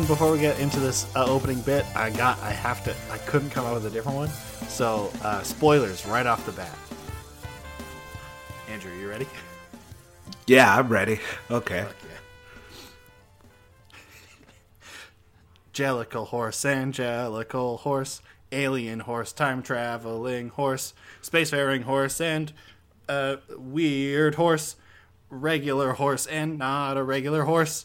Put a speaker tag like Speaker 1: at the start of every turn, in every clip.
Speaker 1: Everyone! Before we get into this uh, opening bit, I got I have to I couldn't come up with a different one. So uh, spoilers right off the bat. Andrew, you ready?
Speaker 2: Yeah, I'm ready. Okay.
Speaker 1: Jellicle horse, angelical horse, alien horse, time traveling horse, spacefaring horse, and uh, weird horse, regular horse, and not a regular horse.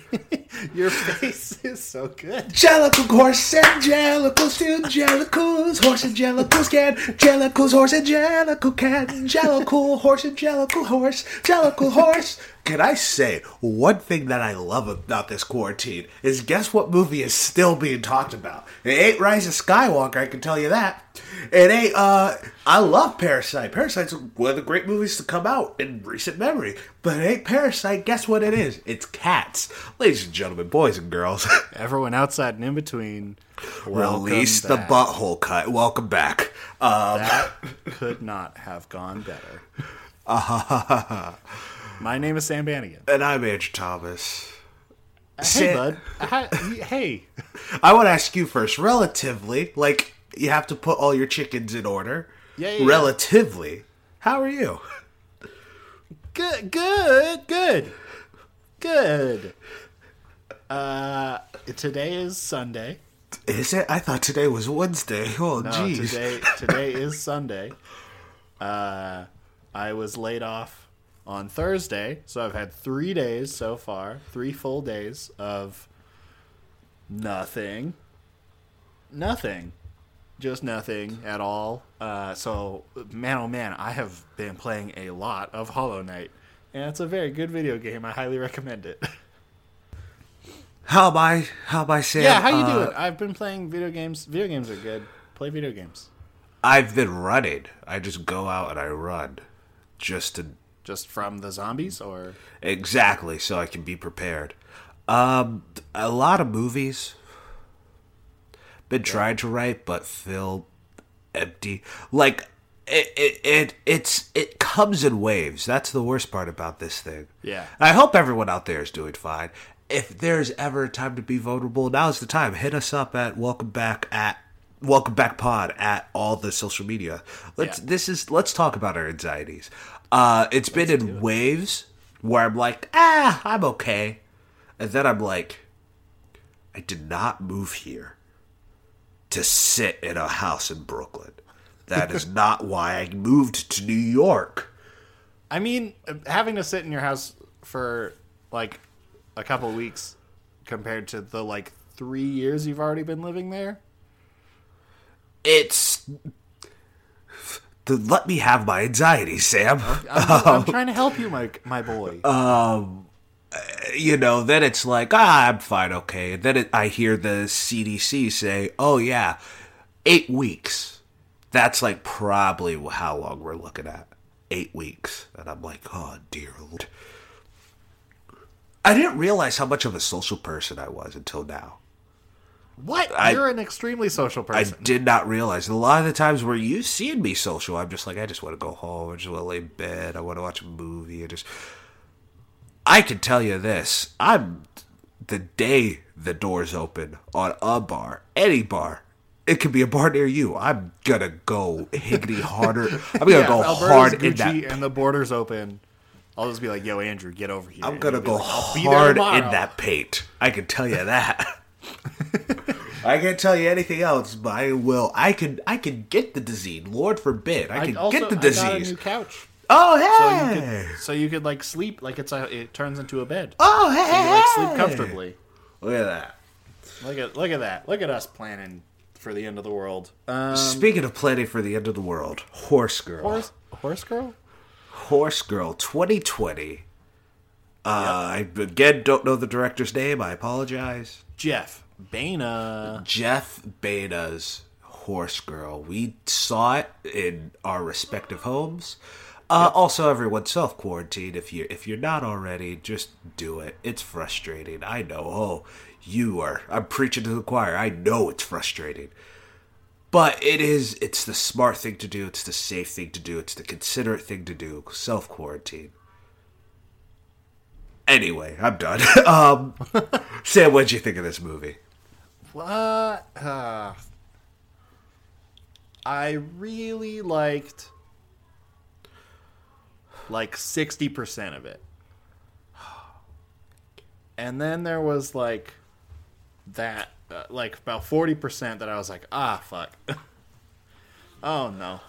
Speaker 1: Your face is so good.
Speaker 2: Jellicle horse, angelicals, angelicals, horse, angelicals, can, jellicles, horse, angelical, can, jellicle, horse, angelical, horse, jellicle, horse. Can I say one thing that I love about this quarantine is guess what movie is still being talked about? It ain't Rise of Skywalker, I can tell you that. It ain't, uh, I love Parasite. Parasite's one of the great movies to come out in recent memory. But it ain't Parasite, guess what it is? It's Cats. Ladies and gentlemen, boys and girls.
Speaker 1: Everyone outside and in between.
Speaker 2: Release
Speaker 1: welcome
Speaker 2: the butthole cut. Welcome back. Um,
Speaker 1: That could not have gone better. My name is Sam Bannigan.
Speaker 2: and I'm Andrew Thomas.
Speaker 1: Hey,
Speaker 2: Sam-
Speaker 1: bud. Hi- Hey.
Speaker 2: I want to ask you first, relatively, like you have to put all your chickens in order.
Speaker 1: Yeah, yeah, yeah.
Speaker 2: Relatively, how are you?
Speaker 1: Good, good, good, good. Uh, today is Sunday.
Speaker 2: Is it? I thought today was Wednesday. Oh,
Speaker 1: No,
Speaker 2: jeez.
Speaker 1: today today is Sunday. Uh, I was laid off on Thursday, so I've had three days so far, three full days of nothing, nothing, just nothing at all. Uh, so man, oh man, I have been playing a lot of Hollow Knight, and it's a very good video game. I highly recommend it.
Speaker 2: How am I? How am I, Sam?
Speaker 1: yeah, how you
Speaker 2: Uh,
Speaker 1: doing? I've been playing video games. Video games are good. Play video games.
Speaker 2: I've been running. I just go out and I run, just to
Speaker 1: Just from the zombies, or
Speaker 2: Exactly, so I can be prepared. Um, a lot of movies been trying to write, but feel empty. Like it, it, it, it's it comes in waves. That's the worst part about this thing.
Speaker 1: Yeah.
Speaker 2: I hope everyone out there is doing fine. If there's ever a time to be vulnerable, now's the time. Hit us up at welcome back at welcome back pod at all the social media. Let's
Speaker 1: Yeah.
Speaker 2: this is let's talk about our anxieties. Uh it's been in waves where I'm like, ah, I'm okay. And then I'm like, I did not move here to sit in a house in Brooklyn. That is not why I moved to New York.
Speaker 1: I mean, having to sit in your house for like a couple weeks compared to the like three years you've already been living there.
Speaker 2: It's the, let me have my anxiety, Sam.
Speaker 1: I'm, I'm um, trying to help you, my my boy.
Speaker 2: Um, eh, you know, then it's like, ah, I'm fine, okay. And then it, I hear the CDC say, oh, yeah, eight weeks. That's like probably how long we're looking at. Eight weeks. And I'm like, oh, dear Lord. I didn't realize how much of a social person I was until now.
Speaker 1: what?
Speaker 2: I-
Speaker 1: You're an extremely social person.
Speaker 2: I did not realize. A lot of the times where you seeing me social, I'm just like, I just want to go home. I just want to lay in bed. I want to watch a movie. I just. I can tell you this: I'm the day the doors open on a bar, any bar. It could be a bar near you. I'm gonna go higgity harder. I'm gonna
Speaker 1: yeah,
Speaker 2: go
Speaker 1: Alberta's
Speaker 2: hard in
Speaker 1: Gucci
Speaker 2: that.
Speaker 1: and the borders open. I'll just be like, "Yo, Andrew, get over here."
Speaker 2: I'm gonna go
Speaker 1: like, "I'll be there
Speaker 2: hard in that paint. I can tell you that. I can't tell you anything else, but I will. I can. I can get the disease. Lord forbid, I
Speaker 1: I
Speaker 2: could
Speaker 1: also
Speaker 2: get the
Speaker 1: I got a
Speaker 2: disease.
Speaker 1: new couch,
Speaker 2: Oh
Speaker 1: so
Speaker 2: hey!
Speaker 1: you could so you could like sleep like it's a it turns into a bed.
Speaker 2: oh hey!
Speaker 1: You like sleep comfortably.
Speaker 2: Look at that.
Speaker 1: Look at look at that. Look at us planning for the end of the world. Um,
Speaker 2: Speaking of planning for the end of the world, Horse Girl,
Speaker 1: horse horse girl.
Speaker 2: Horse Girl, 2020. Uh, I again don't know the director's name. I apologize.
Speaker 1: Jeff Baena.
Speaker 2: Jeff Baena's Horse Girl. We saw it in our respective homes. Uh, Also, everyone self quarantine. If you if you're not already, just do it. It's frustrating. I know. Oh, you are. I'm preaching to the choir. I know it's frustrating, but it is. It's the smart thing to do. It's the safe thing to do. It's the considerate thing to do. Self quarantine. Anyway, I'm done. um, Sam, what'd you think of this movie?
Speaker 1: What? Uh, I really liked like 60% of it. And then there was like that, uh, like about 40% that I was like, ah, fuck. oh no.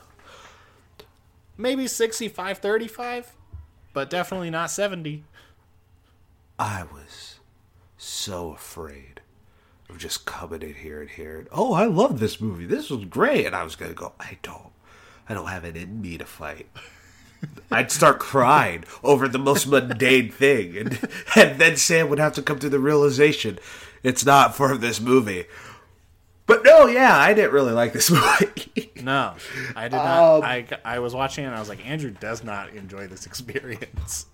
Speaker 1: Maybe 65 35, but definitely not 70.
Speaker 2: I was so afraid of just coming in here and hearing, "Oh, I love this movie. This was great," and I was gonna go, "I don't, I don't have it in me to fight." I'd start crying over the most mundane thing, and and then Sam would have to come to the realization it's not for this movie. But no, yeah, I didn't really like this movie.
Speaker 1: No, I did not. I, I was watching it and I was like, Andrew does not enjoy this experience.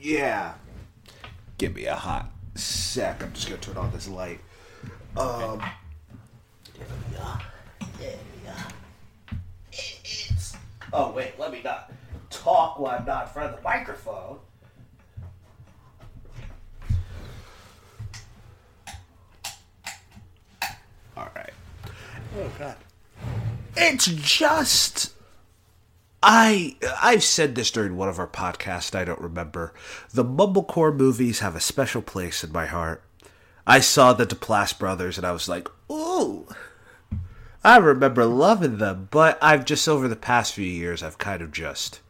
Speaker 2: yeah. Give me a hot sec. I'm just gonna turn on this light. Um. There we go. There we go. It's. Oh wait, let me not talk while I'm not in front of the microphone. All right.
Speaker 1: Oh, God.
Speaker 2: It's just I I've said this during one of our podcasts, I don't remember. The Mumblecore movies have a special place in my heart. I saw the Duplass brothers and I was like, ooh. I remember loving them, but I've just over the past few years I've kind of just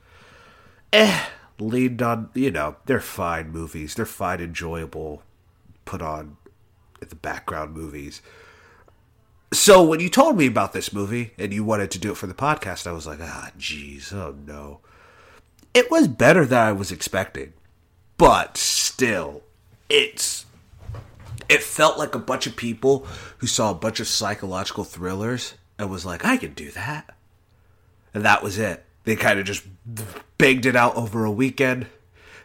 Speaker 2: eh leaned on you know, they're fine movies. They're fine, enjoyable, put on in the background movies. So when you told me about this movie and you wanted to do it for the podcast, I was like, ah, jeez, oh no. It was better than I was expecting, but still, it's. It felt like a bunch of people who saw a bunch of psychological thrillers and was like, I can do that. And that was it. They kind of just banged it out over a weekend.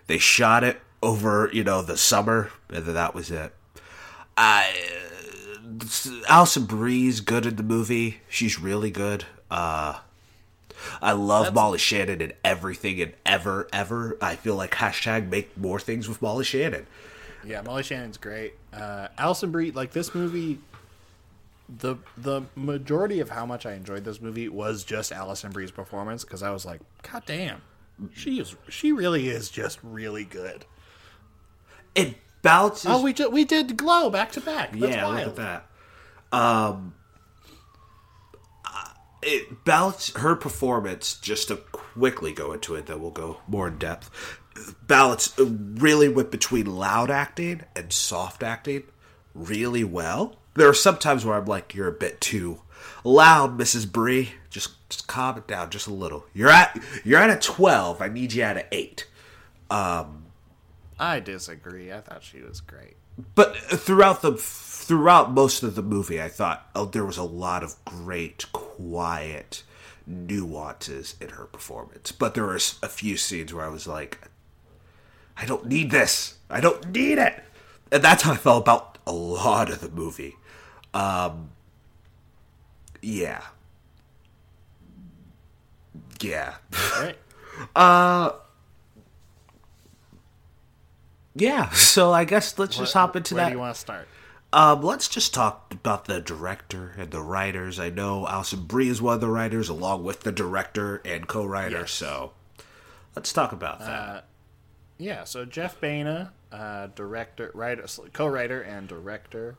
Speaker 2: They shot it over, you know, the summer, and then that was it. I Alison Brie's good in the movie. She's really good. Uh, I love Molly Shannon in everything and ever, ever. I feel like hashtag make more things with Molly Shannon.
Speaker 1: Yeah, Molly Shannon's great. Uh, Alison Brie, like this movie, the the majority of how much I enjoyed this movie was just Alison Brie's performance because I was like, God damn, she is she really is just really good.
Speaker 2: It bounces.
Speaker 1: Oh, we ju- we did Glow back to back. That's
Speaker 2: yeah,
Speaker 1: wild.
Speaker 2: look at that. Um, uh, it balance her performance. Just to quickly go into it, then we'll go more in depth. Balance really went between loud acting and soft acting really well. There are some times where I'm like, "You're a bit too loud, Mrs. Brie. Just just calm it down just a little. You're at you're at a twelve. I need you at an eight.
Speaker 1: I disagree. I thought she was great.
Speaker 2: but throughout the throughout most of the movie i thought oh, there was a lot of great quiet nuances in her performance but there were a few scenes where i was like i don't need this i don't need it and that's how i felt about a lot of the movie um yeah yeah
Speaker 1: Right.
Speaker 2: yeah so i guess let's just hop into
Speaker 1: Where
Speaker 2: that
Speaker 1: do you want to start?
Speaker 2: Um, let's just talk about the director and the writers. I know Alison Brie is one of the writers, along with the director and co-writer.
Speaker 1: Yes.
Speaker 2: So, let's talk about that.
Speaker 1: Yeah, so Jeff Baena, uh, director, writer, co-writer, and director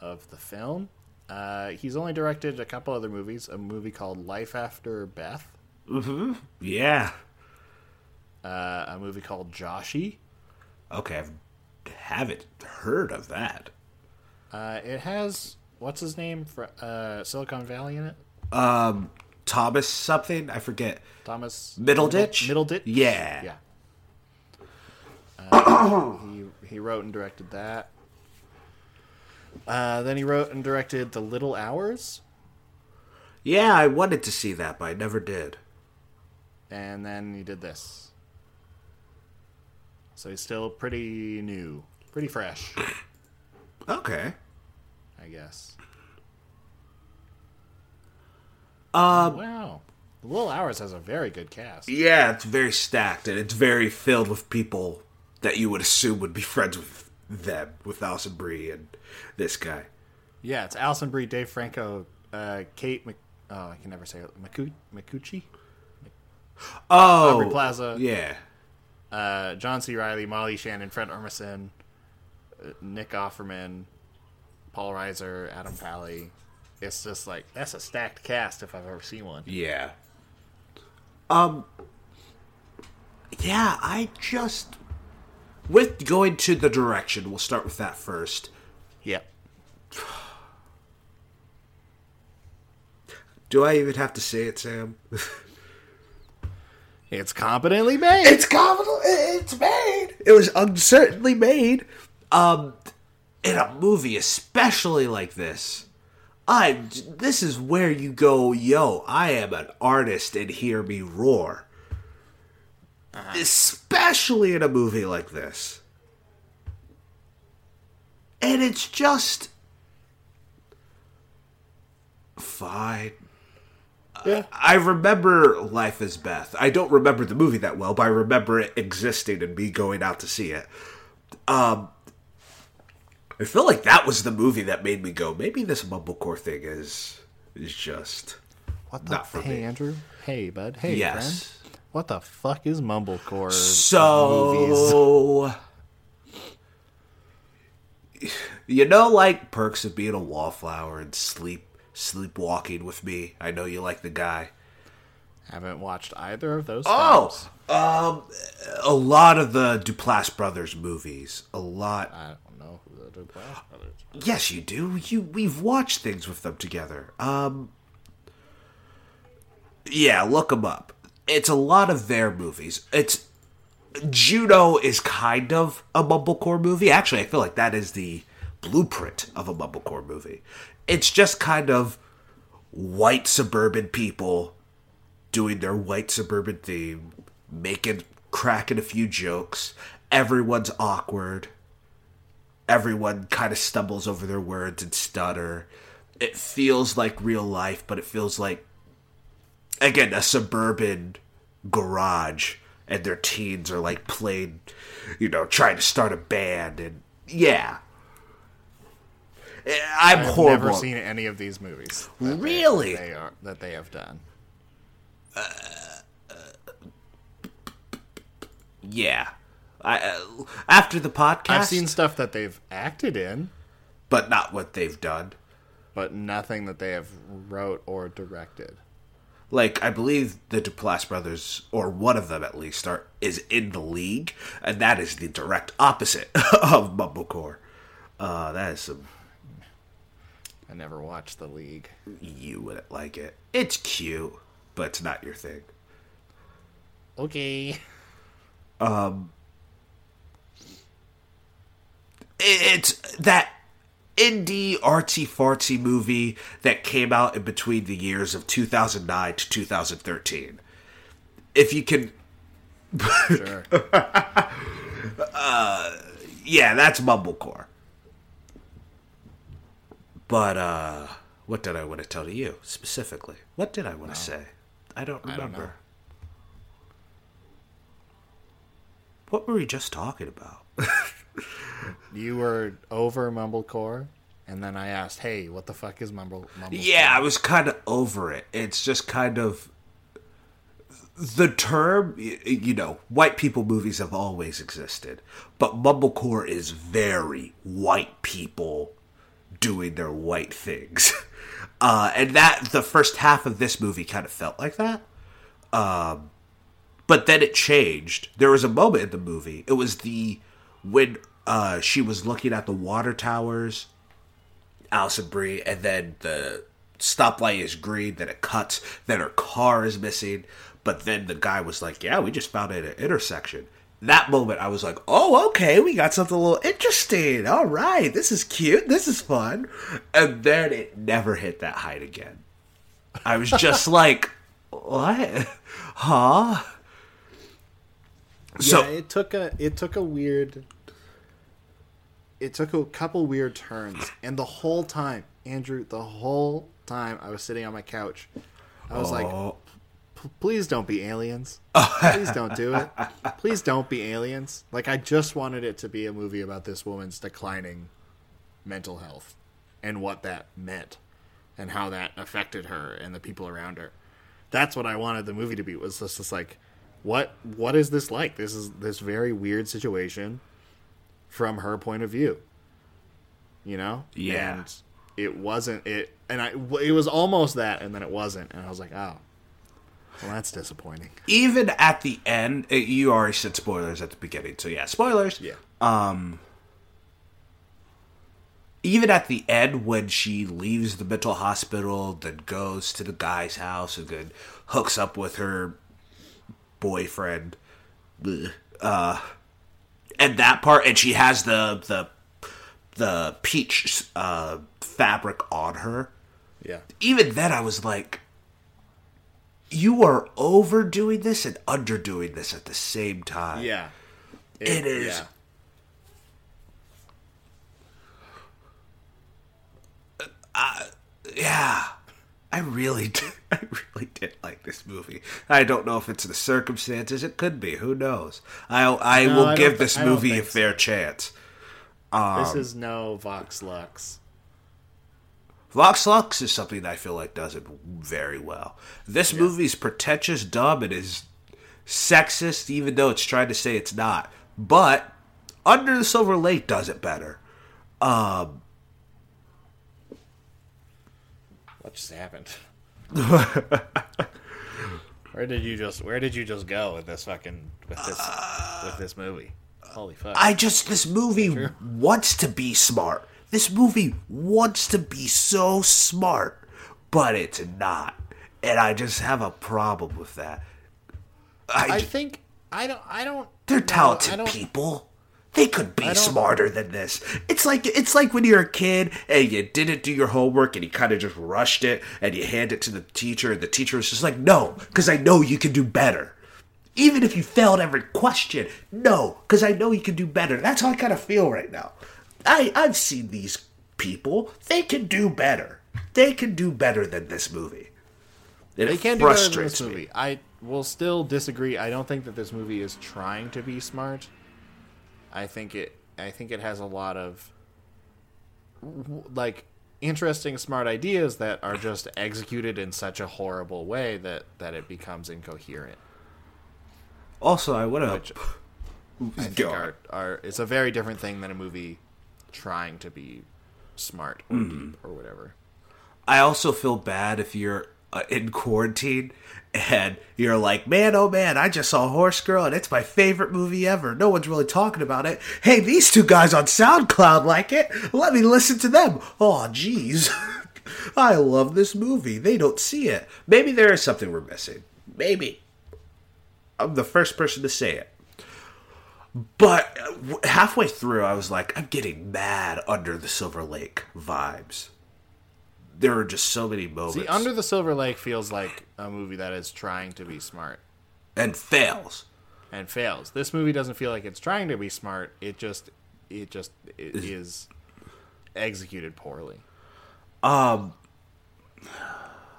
Speaker 1: of the film. Uh, he's only directed a couple other movies. A movie called Life After Beth.
Speaker 2: yeah.
Speaker 1: Uh, a movie called Joshy.
Speaker 2: Okay, I've haven't heard of that.
Speaker 1: Uh, it has what's his name for uh, Silicon Valley in it.
Speaker 2: Um, Thomas something I forget.
Speaker 1: Thomas
Speaker 2: Middleditch?
Speaker 1: Middleditch.
Speaker 2: Yeah.
Speaker 1: Yeah. Uh, he he wrote and directed that. Uh, then he wrote and directed The Little Hours,
Speaker 2: Yeah, I wanted to see that, but I never did.
Speaker 1: and then he did this. So he's still pretty new, pretty fresh,
Speaker 2: Okay.
Speaker 1: I guess.
Speaker 2: Um,
Speaker 1: Wow. Little Hours has a very good cast.
Speaker 2: Yeah, it's very stacked and it's very filled with people that you would assume would be friends with them, with Alison Brie and this guy.
Speaker 1: Yeah, it's Alison Brie, Dave Franco, uh, Kate. Mc, oh, I can never say it. Micucci,
Speaker 2: Oh,
Speaker 1: Aubrey Plaza.
Speaker 2: Yeah,
Speaker 1: uh, John C. Reilly, Molly Shannon, Fred Armisen, uh, Nick Offerman, Paul Reiser, Adam Pally. It's just like that's a stacked cast if I've ever seen one.
Speaker 2: yeah. Um, yeah, I just with going to the direction. We'll start with that first.
Speaker 1: Yep.
Speaker 2: Do I even have to say it, Sam?
Speaker 1: It's competently made.
Speaker 2: It's capital. It's made. It was uncertainly made. Um, in a movie, especially like this, I. This is where you go. Yo, I am an artist, and hear me roar. Especially in a movie like this, and it's just fine.
Speaker 1: Yeah.
Speaker 2: I remember Life is Beth. I don't remember the movie that well, but I remember it existing and me going out to see it. Um, I feel like that was the movie that made me go, maybe this mumblecore thing is is just
Speaker 1: What the
Speaker 2: not for
Speaker 1: hey
Speaker 2: me.
Speaker 1: Andrew? Hey bud. Hey
Speaker 2: Yes.
Speaker 1: friend. What the fuck is mumblecore movies?
Speaker 2: so. You know, like perks of being a wallflower and sleep sleepwalking with me. I know you like the guy.
Speaker 1: Haven't watched either of those.
Speaker 2: Oh, um, a lot of the Duplass brothers movies. A lot.
Speaker 1: I don't know who the Duplass brothers. are.
Speaker 2: Yes, you do. You we've watched things with them together. Um, yeah, look them up. It's a lot of their movies. It's Juno is kind of a mumblecore movie. Actually, I feel like that is the blueprint of a mumblecore movie. It's just kind of white suburban people doing their white suburban theme, making cracking a few jokes. Everyone's awkward. Everyone kind of stumbles over their words and stutter. It feels like real life, but it feels like again a suburban garage and their teens are like playing you know trying to start a band and yeah i'm
Speaker 1: I've
Speaker 2: horrible
Speaker 1: never seen any of these movies. that they-
Speaker 2: Really?
Speaker 1: they are that they have done.
Speaker 2: yeah I, uh, after the podcast
Speaker 1: I've seen stuff that they've acted in,
Speaker 2: but not what they've done
Speaker 1: but nothing that they have wrote or directed.
Speaker 2: like I believe the Duplass brothers, or one of them at least, are is in the league, and that is the direct opposite of Mumblecore. Uh, that is some
Speaker 1: I never watched The League.
Speaker 2: you wouldn't like it. It's cute, but it's not your thing.
Speaker 1: Okay.
Speaker 2: Um It's that indie artsy fartsy movie that came out in between the years of 2009 to 2013. If you can
Speaker 1: Sure.
Speaker 2: yeah, that's mumblecore. But uh what did I want to tell to you specifically? What did I want to say? I don't
Speaker 1: don't
Speaker 2: remember. What were we just talking about?
Speaker 1: you were over Mumblecore, and then I asked, "Hey, what the fuck is Mumble?" Mumblecore?
Speaker 2: Yeah, I was kind of over it. It's just kind of the term, you know, white people movies have always existed, but mumblecore is very white people doing their white things. Uh, and that the first half of this movie kind of felt like that. Um, but then it changed. There was a moment in the movie. It was the when uh, she was looking at the water towers Alison Brie, and then the stoplight is green, then it cuts, then her car is missing. But then the guy was like, Yeah, we just found it at an intersection. That moment, I was like, Oh, okay, we got something a little interesting. All right, this is cute. This is fun. And then it never hit that height again. I was just like, What? Huh? So,
Speaker 1: yeah, it took a it took a weird it took a couple weird turns and the whole time andrew the whole time i was sitting on my couch i was like
Speaker 2: oh,
Speaker 1: P- please don't be aliens. Please don't do it. Please don't be aliens. Like I just wanted it to be a movie about this woman's declining mental health and what that meant and how that affected her and the people around her. That's what I wanted the movie to be. Was just, just like, what what is this like? This is this very weird situation from her point of view. You know?
Speaker 2: Yeah.
Speaker 1: And it wasn't it and I it was almost that and then it wasn't and I was like, "Oh. Well, that's disappointing."
Speaker 2: Even at the end, eh, you already said spoilers at the beginning, so yeah, spoilers.
Speaker 1: Yeah. Um.
Speaker 2: Even at the end when she leaves the mental hospital then goes to the guy's house and then hooks up with her boyfriend uh and that part and she has the the the peach uh fabric on her
Speaker 1: Yeah.
Speaker 2: even then i was like you are overdoing this and underdoing this at the same time
Speaker 1: Yeah.
Speaker 2: It is-
Speaker 1: Yeah.
Speaker 2: Uh, yeah. I really did. I really did like this movie. I don't know if it's the circumstances. It could be. Who knows? I I
Speaker 1: No,
Speaker 2: will
Speaker 1: I
Speaker 2: give
Speaker 1: thi-
Speaker 2: this movie a
Speaker 1: think so.
Speaker 2: fair chance.
Speaker 1: this um, is no Vox Lux.
Speaker 2: Vox Lux is something that I feel like does it very well. This movie's pretentious, dumb, and is sexist, even though it's trying to say it's not. But Under the Silver Lake does it better.
Speaker 1: Um, what just happened? where did you just Where did you just go with this fucking with this with this movie? Holy fuck!
Speaker 2: I just this movie wants to be smart. This movie wants to be so smart, but it's not. And I just have a problem with that. I,
Speaker 1: I think I don't. I don't.
Speaker 2: they're talented
Speaker 1: don't-
Speaker 2: people. They could be smarter than this. It's like it's like when you're a kid and you didn't do your homework and you kind of just rushed it and you hand it to the teacher and the teacher was just like, "No, because I know you can do better." Even if you failed every question, no, because I know you can do better. That's how I kind of feel right now. I I've seen these people; they can do better. They can do better than this movie. And
Speaker 1: They
Speaker 2: it
Speaker 1: can't do better than this
Speaker 2: me.
Speaker 1: I will still disagree. I don't think that this movie is trying to be smart. I think it. I think it has a lot of like interesting, smart ideas that are just executed in such a horrible way that that it becomes incoherent.
Speaker 2: Also, I want
Speaker 1: Which
Speaker 2: to
Speaker 1: I think are, are it's a very different thing than a movie trying to be smart or
Speaker 2: Mm-hmm.
Speaker 1: deep or whatever.
Speaker 2: I also feel bad if you're uh, in quarantine and you're like, man, oh man, I just saw Horse Girl and it's my favorite movie ever. No one's really talking about it. Hey, these two guys on SoundCloud like it. Let me listen to them. Oh, jeez. I love this movie. They don't see it. Maybe there is something we're missing. Maybe. I'm the first person to say it. But uh, halfway through, I was like, I'm getting mad under the Silver Lake vibes. There are just so many moments.
Speaker 1: See, Under the Silver Lake feels like a movie that is trying to be smart.
Speaker 2: and fails.
Speaker 1: and fails. This movie doesn't feel like it's trying to be smart. It just it just it is executed poorly.
Speaker 2: Um,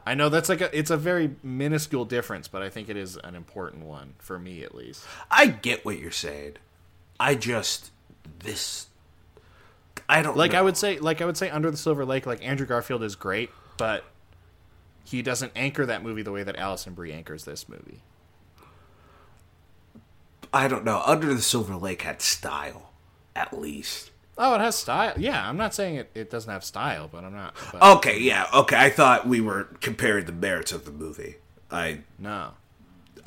Speaker 1: I know that's like a it's a very minuscule difference, but I think it is an important one for me at least.
Speaker 2: I get what you're saying. I just this. I don't
Speaker 1: Like
Speaker 2: know.
Speaker 1: I would say like I would say Under the Silver Lake like Andrew Garfield is great, but he doesn't anchor that movie the way that Alison Brie anchors this movie.
Speaker 2: I don't know. Under the Silver Lake had style, at least.
Speaker 1: Oh, it has style. Yeah, I'm not saying it, it doesn't have style, but I'm not. But
Speaker 2: Okay, yeah, okay. I thought we were comparing the merits of the movie. I
Speaker 1: No,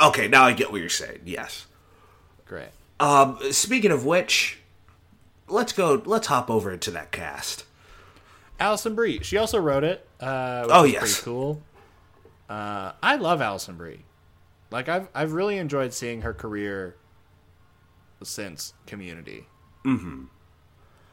Speaker 2: okay. Now I get what you're saying. Yes.
Speaker 1: great.
Speaker 2: Um, speaking of which, let's go. Let's hop over to that cast.
Speaker 1: Alison Brie. She also wrote it. Uh,
Speaker 2: Oh, yes.
Speaker 1: pretty cool. Uh, I love Alison Brie. Like I've I've really enjoyed seeing her career since Community. Mm-hmm.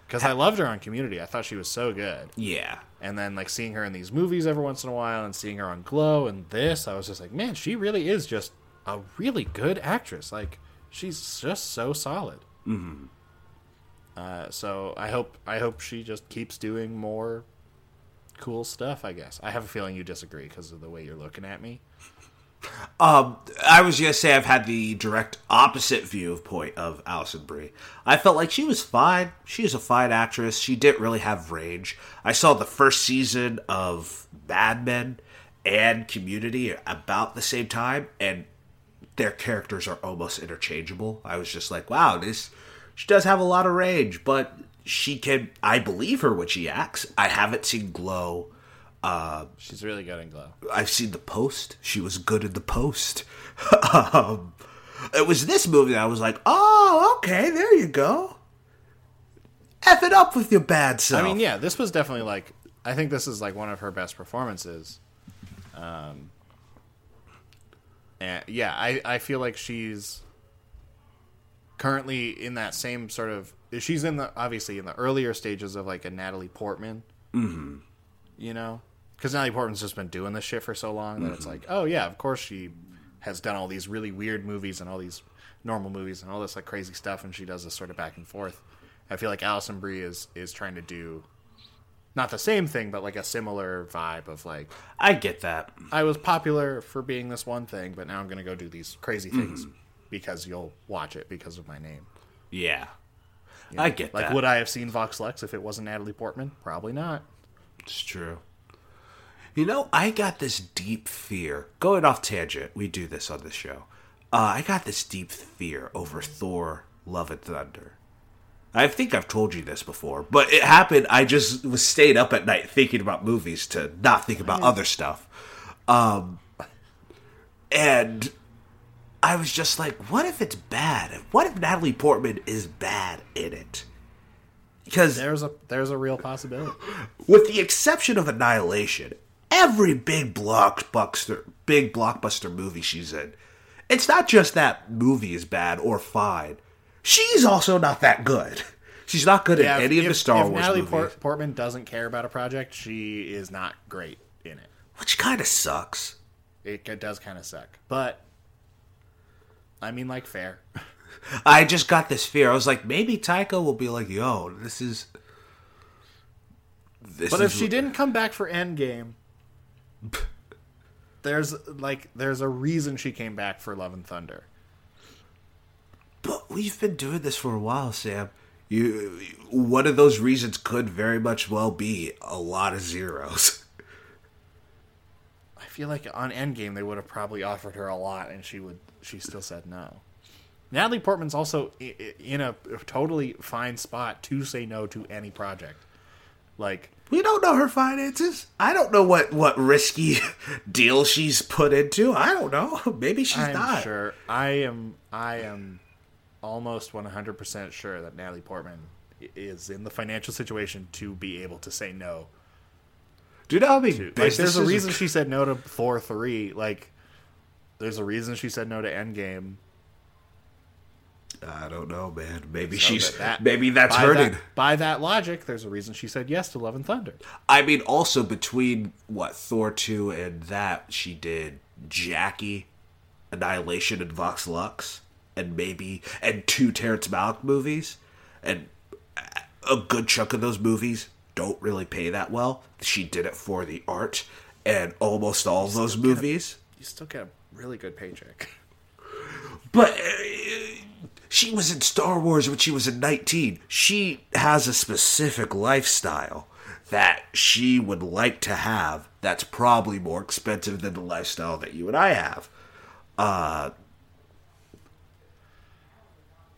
Speaker 1: Because I loved her on Community. I thought she was so good.
Speaker 2: Yeah.
Speaker 1: And then like seeing her in these movies every once in a while, and seeing her on Glow and this, I was just like, man, she really is just a really good actress. Like she's just so solid. Mm-hmm. Uh, so I hope I hope she just keeps doing more cool stuff. I guess I have a feeling you disagree because of the way you're looking at me.
Speaker 2: Um, I was gonna say I've had the direct opposite view of point of Alison Brie. I felt like she was fine. She was a fine actress. She didn't really have range. I saw the first season of Mad Men and Community about the same time, and their characters are almost interchangeable. I was just like, wow, this she does have a lot of range, but she can. I believe her when she acts. I haven't seen Glow.
Speaker 1: She's really good in Glow.
Speaker 2: I've seen the post. She was good in the post. um, it was this movie that I was like, oh, okay, there you go. F it up with your bad self.
Speaker 1: I mean, yeah, this was definitely like I think this is like one of her best performances. Um, and yeah, I I feel like she's currently in that same sort of she's in the obviously in the earlier stages of like a Natalie Portman. Mm-hmm. You know, because Natalie Portman's just been doing this shit for so long that it's like, oh yeah, of course she has done all these really weird movies and all these normal movies and all this like crazy stuff, and she does this sort of back and forth. I feel like Alison Brie is is trying to do not the same thing, but like a similar vibe of like
Speaker 2: I get that.
Speaker 1: I was popular for being this one thing, but now I'm gonna go do these crazy things because you'll watch it because of my name.
Speaker 2: Yeah. I get
Speaker 1: Like,
Speaker 2: that.
Speaker 1: would I have seen Vox Lux if it wasn't Natalie Portman? Probably not.
Speaker 2: It's true. You know, I got this deep fear. Going off tangent, we do this on the show. Uh, I got this deep fear over Thor: Love and Thunder. I think I've told you this before, but it happened. I just was staying up at night thinking about movies to not think about other stuff. Um, and I was just like, what if it's bad? What if Natalie Portman is bad in it? Because
Speaker 1: There's a there's a real possibility.
Speaker 2: with the exception of Annihilation, every big blockbuster, big blockbuster movie she's in, it's not just that movie is bad or fine. She's also not that good. She's not good
Speaker 1: Yeah,
Speaker 2: in any of the Star
Speaker 1: if
Speaker 2: Wars
Speaker 1: Natalie
Speaker 2: movies,
Speaker 1: Port- Portman doesn't care about a project, she is not great in it.
Speaker 2: which kind of sucks.
Speaker 1: It, it does kind of suck, but I mean, like fair.
Speaker 2: I just got this fear. I was like, maybe Taika will be like, "Yo, this is." This
Speaker 1: But if
Speaker 2: is-
Speaker 1: she didn't come back for Endgame, there's like there's a reason she came back for Love and Thunder.
Speaker 2: But we've been doing this for a while, Sam. You, one of those reasons could very much well be a lot of zeros.
Speaker 1: I feel like on Endgame they would have probably offered her a lot, and she would she still said no. Natalie Portman's also in a totally fine spot to say no to any project. Like
Speaker 2: We don't know her finances. I don't know what what risky deal she's put into. I don't know. Maybe she's
Speaker 1: I'm
Speaker 2: not.
Speaker 1: sure I am I am almost 100% sure that Natalie Portman is in the financial situation to be able to say no
Speaker 2: Do you know how many
Speaker 1: to. Like, there's a reason she said no to Thor three. Like, there's a reason she said no to Endgame.
Speaker 2: I don't know, man. Maybe
Speaker 1: So
Speaker 2: she's
Speaker 1: that- that-
Speaker 2: maybe that's
Speaker 1: by
Speaker 2: hurting.
Speaker 1: That, by that logic, there's a reason she said yes to Love and Thunder.
Speaker 2: I mean, also between what Thor two and that, she did Jackie, Annihilation, and Vox Lux, and maybe and two Terrence Malick movies, and a good chunk of those movies don't really pay that well. She did it for the art, and almost all of those
Speaker 1: get a-
Speaker 2: movies.
Speaker 1: You still get a really good paycheck.
Speaker 2: But uh, she was in Star Wars when she was in 19. She has a specific lifestyle that she would like to have that's probably more expensive than the lifestyle that you and I have.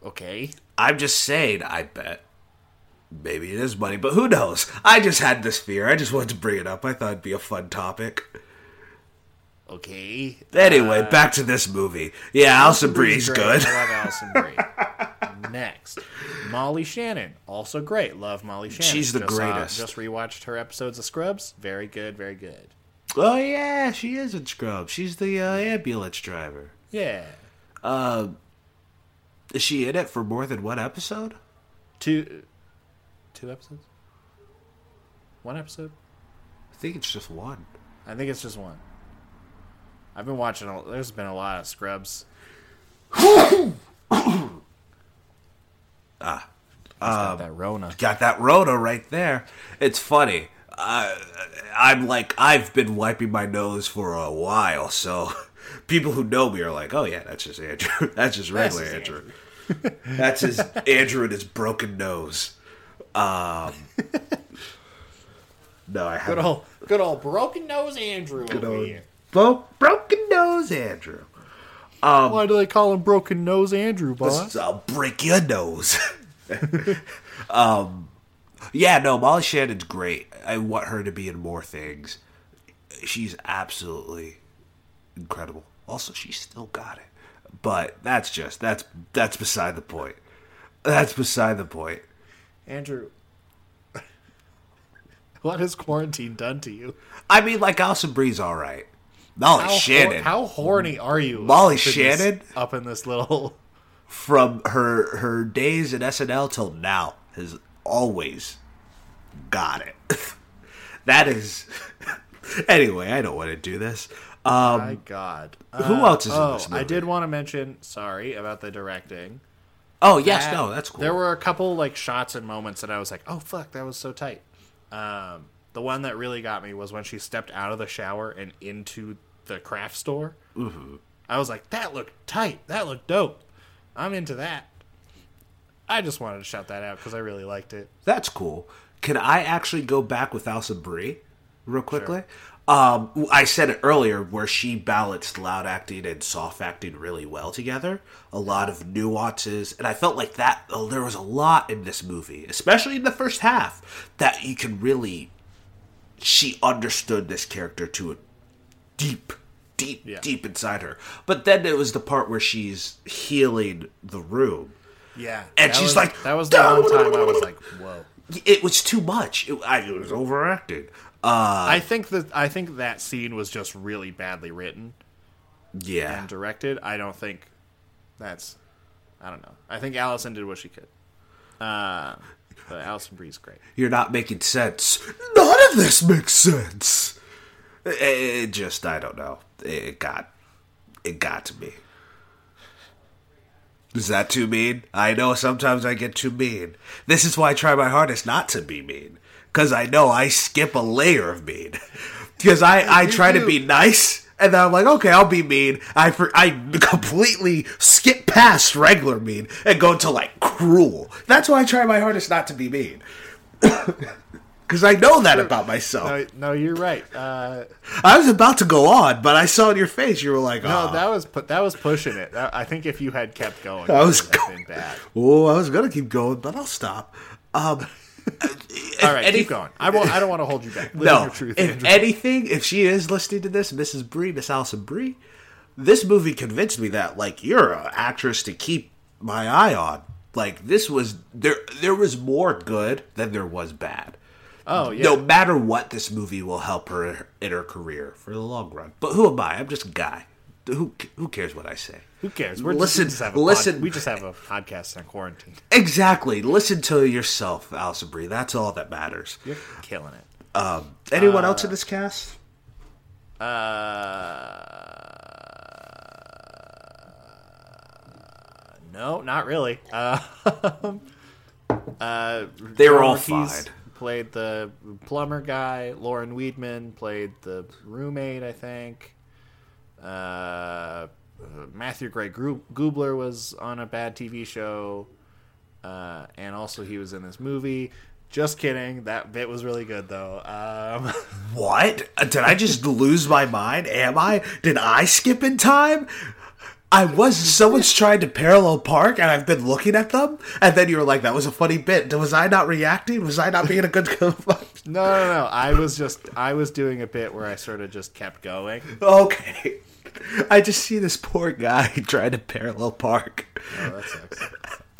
Speaker 1: Okay.
Speaker 2: I'm just saying, I bet. Maybe it is money, but who knows? I just had this fear. I just wanted to bring it up. I thought it'd be a fun topic.
Speaker 1: Okay.
Speaker 2: Anyway, uh, back to this movie. Yeah, Alison Brie's good.
Speaker 1: I love Alison Brie. Next, Molly Shannon, also great. Love Molly Shannon.
Speaker 2: She's the
Speaker 1: Just saw-
Speaker 2: greatest.
Speaker 1: just rewatched her episodes of Scrubs. Very good. Very good.
Speaker 2: Oh yeah, she is in Scrubs. She's the uh, ambulance driver.
Speaker 1: Yeah.
Speaker 2: Uh, Is she in it for more than one episode?
Speaker 1: Two. Two episodes. One episode.
Speaker 2: I think it's just one.
Speaker 1: I think it's just one. I've been watching. A, there's been a lot of Scrubs. ah, um, that Rona.
Speaker 2: Got that Rona right there. It's funny. Uh, I'm like I've been wiping my nose for a while, so People who know me are like, "Oh yeah, that's just Andrew. That's just regular
Speaker 1: just
Speaker 2: Andrew. that's his Andrew and his broken nose." Um, no, I haven't.
Speaker 1: old, good old broken nose Andrew over
Speaker 2: old-
Speaker 1: here.
Speaker 2: Bo- broken nose Andrew.
Speaker 1: Why do they call him broken nose Andrew, boss?
Speaker 2: I'll break your nose. um, yeah, no, Molly Shannon's great. I want her to be in more things. She's absolutely incredible. Also, she still got it. But that's just that's that's beside the point. That's beside the point.
Speaker 1: Andrew, what has quarantine done to you?
Speaker 2: I mean, like Alison Brie's all right. Molly
Speaker 1: How, hor-
Speaker 2: Shannon
Speaker 1: how horny are you?
Speaker 2: Molly
Speaker 1: up in this-
Speaker 2: Shannon?
Speaker 1: up in this little.
Speaker 2: from her her days in SNL till now has always got it. that is anyway. I don't want to do this. Um,
Speaker 1: My God,
Speaker 2: who
Speaker 1: Uh,
Speaker 2: else is in
Speaker 1: oh,
Speaker 2: this
Speaker 1: I did want to mention. Sorry about the directing.
Speaker 2: oh yes,
Speaker 1: That-
Speaker 2: no, that's cool.
Speaker 1: There were a couple like shots and moments that I was like, "Oh fuck, that was so tight." Um, the one that really got me was when she stepped out of the shower and into the craft store. Mm-hmm. I was like, "That looked tight. That looked dope. I'm into that." I just wanted to shout that out because I really liked it.
Speaker 2: That's cool. Can I actually go back with Alison Brie real quickly? Um, I said it earlier where she balanced loud acting and soft acting really well together. A lot of nuances, and I felt like that. Oh, there was a lot in this movie, especially in the first half, that you can really. She understood this character to a deep, deep,
Speaker 1: Yeah.
Speaker 2: deep inside her. But then it was the part where she's healing the room.
Speaker 1: Yeah,
Speaker 2: And she's
Speaker 1: was-
Speaker 2: like,
Speaker 1: "That was the one time I was like, whoa."
Speaker 2: It was too much. It, I, it was overacted. Uh,
Speaker 1: I think that I think that scene was just really badly written
Speaker 2: yeah.
Speaker 1: and directed. I don't think that's. I don't know. I think Alison did what she could. Uh, but Alison Brie's great.
Speaker 2: You're not making sense. None of this makes sense. It, it just, I don't know. It got, it got to me. Is that too mean? I know sometimes I get too mean. This is why I try my hardest not to be mean. Because I know I skip a layer of mean. Because I, I try to be nice, and then I'm like, okay, I'll be mean. I, for, I completely skip past regular mean and go to like cruel. That's why I try my hardest not to be mean. Because I know that about myself.
Speaker 1: No, no, you're right. Uh,
Speaker 2: I was about to go on, but I saw in your face you were like,
Speaker 1: no,
Speaker 2: oh,
Speaker 1: that was pu- that was pushing it. I think if you had kept going,
Speaker 2: I was
Speaker 1: going have bad.
Speaker 2: oh, I was gonna keep going, but I'll stop. Um,
Speaker 1: All right,
Speaker 2: any-
Speaker 1: keep going. I won't. I don't want to hold you back. Live
Speaker 2: no,
Speaker 1: your truth,
Speaker 2: if
Speaker 1: Andrew.
Speaker 2: anything, if she is listening to this, Mrs. Brie, Miss Alison Brie, this movie convinced me that like you're an actress to keep my eye on. Like this was there. There was more good than there was bad.
Speaker 1: oh yeah,
Speaker 2: No matter what, this movie will help her in her career for the long run. But who am I? I'm just a guy. Who who cares what I say?
Speaker 1: Who cares? We're
Speaker 2: listen-
Speaker 1: just, we just
Speaker 2: listen-
Speaker 1: Pod, we just have a podcast in quarantine.
Speaker 2: Exactly. Listen to yourself, Alison Brie. That's all that matters.
Speaker 1: You're killing it.
Speaker 2: Um, anyone else in this cast?
Speaker 1: Uh, no, not really. Uh, uh,
Speaker 2: They were all
Speaker 1: Ortiz
Speaker 2: fine.
Speaker 1: Played the plumber guy. Lauren Weedman played the roommate, I think. Uh, Matthew Gray Gubler was on a bad TV show, uh, and also he was in this movie. Just kidding. That bit was really good, though. Um,
Speaker 2: What? Did I just lose my mind? Am I? Did I skip in time? I was. Someone's trying to parallel park, and I've been looking at them, and then you were like, "That was a funny bit." Was I not reacting? Was I not being a good?
Speaker 1: no, no, no. I was just I was doing a bit where I sort of just kept going.
Speaker 2: okay. I just see this poor guy trying to parallel park.
Speaker 1: Oh, that sucks.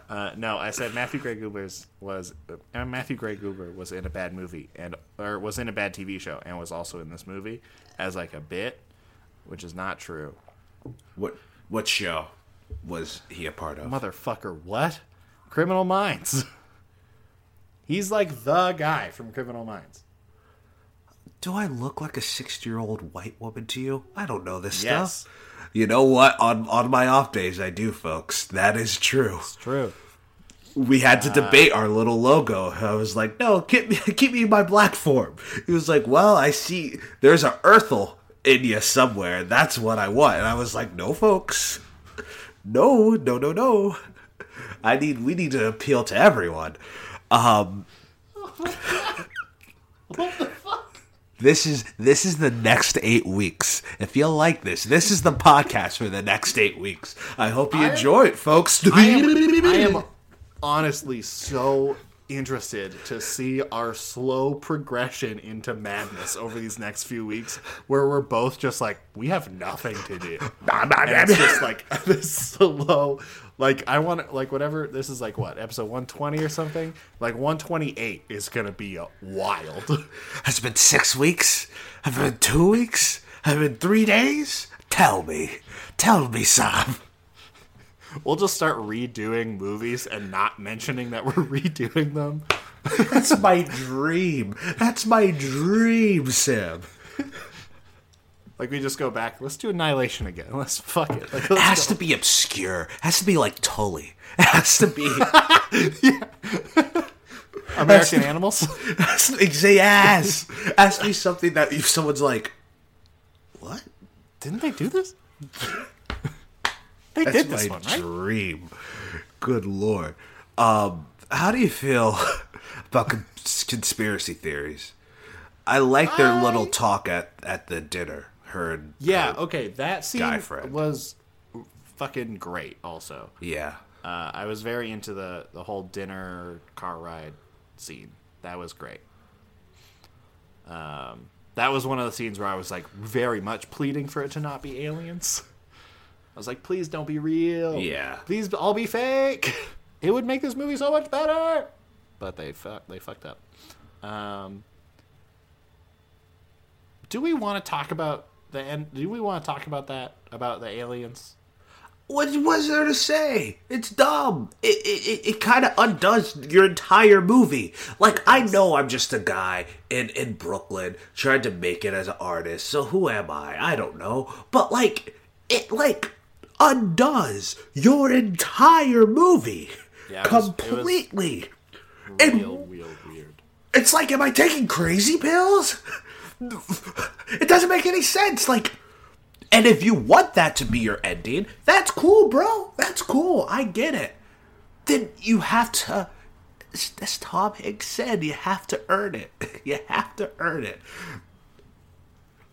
Speaker 1: Uh, no, I said Matthew Gray Goobers was uh, Matthew Gray Goober was in a bad movie and or was in a bad TV show and was also in this movie as like a bit, which is not true.
Speaker 2: What? What show was he a part of?
Speaker 1: Motherfucker, what? Criminal Minds. He's like the guy from Criminal Minds.
Speaker 2: Do I look like a sixty-year-old white woman to you? I don't know this
Speaker 1: Yes.
Speaker 2: stuff. You know what? On on my off days, I do, folks. That is true.
Speaker 1: It's true.
Speaker 2: We had to debate our little logo. I was like, "No, keep me, keep me in my black form." He was like, "Well, I see there's a Earthel in you somewhere. That's what I want. And I was like, no, folks, no, no, no, no. I need. We need to appeal to everyone. Um, This is this is the next eight weeks. If you like this, this is the podcast for the next eight weeks. I hope you enjoy it, folks.
Speaker 1: I am, I am honestly so interested to see our slow progression into madness over these next few weeks, where we're both just like we have nothing to do. And it's just like this slow, like I want like whatever. This is like what episode one twenty or something. Like one twenty eight is gonna be uh, wild.
Speaker 2: Has it been six weeks? Have it been two weeks? Have it been three days? Tell me. Tell me, Sam.
Speaker 1: We'll just start redoing movies and not mentioning that we're redoing them.
Speaker 2: That's my dream. That's my dream, Sam.
Speaker 1: Like we just go back. Let's do Annihilation again. Let's fuck it. Like,
Speaker 2: It
Speaker 1: let's
Speaker 2: has
Speaker 1: go.
Speaker 2: to be obscure. It has to be like Tully. It has to be.
Speaker 1: American Animals.
Speaker 2: to be yes. It has to be something that if someone's like, what?
Speaker 1: Didn't they do this? they
Speaker 2: That's
Speaker 1: did this
Speaker 2: my
Speaker 1: one, right?
Speaker 2: dream. Good lord. Um, how do you feel about cons- conspiracy theories? I like their little talk at, at the dinner. Her
Speaker 1: Yeah.
Speaker 2: her-
Speaker 1: Okay. That scene
Speaker 2: Guy friend.
Speaker 1: was fucking great. Also,
Speaker 2: yeah.
Speaker 1: uh, I was very into the the whole dinner car ride scene. That was great. Um, that was one of the scenes where I was like very much pleading for it to not be aliens. I was like, please don't be real.
Speaker 2: Yeah.
Speaker 1: Please all be fake. It would make this movie so much better. But they fu- they fucked up. Um, do we want to talk about the end? Do we want to talk about that about the aliens?
Speaker 2: What was there to say? It's dumb. It it, it, it kind of undoes your entire movie. Like I know I'm just a guy in in Brooklyn trying to make it as an artist. So who am I? I don't know. But like it like undoes your entire movie
Speaker 1: Yeah, was-
Speaker 2: completely.
Speaker 1: Real, real weird.
Speaker 2: It's like, am I taking crazy pills? It doesn't make any sense. Like, and if you want that to be your ending, that's cool, bro. That's cool. I get it. Then you have to, as Tom Hanks said, you have to earn it. You have to earn it.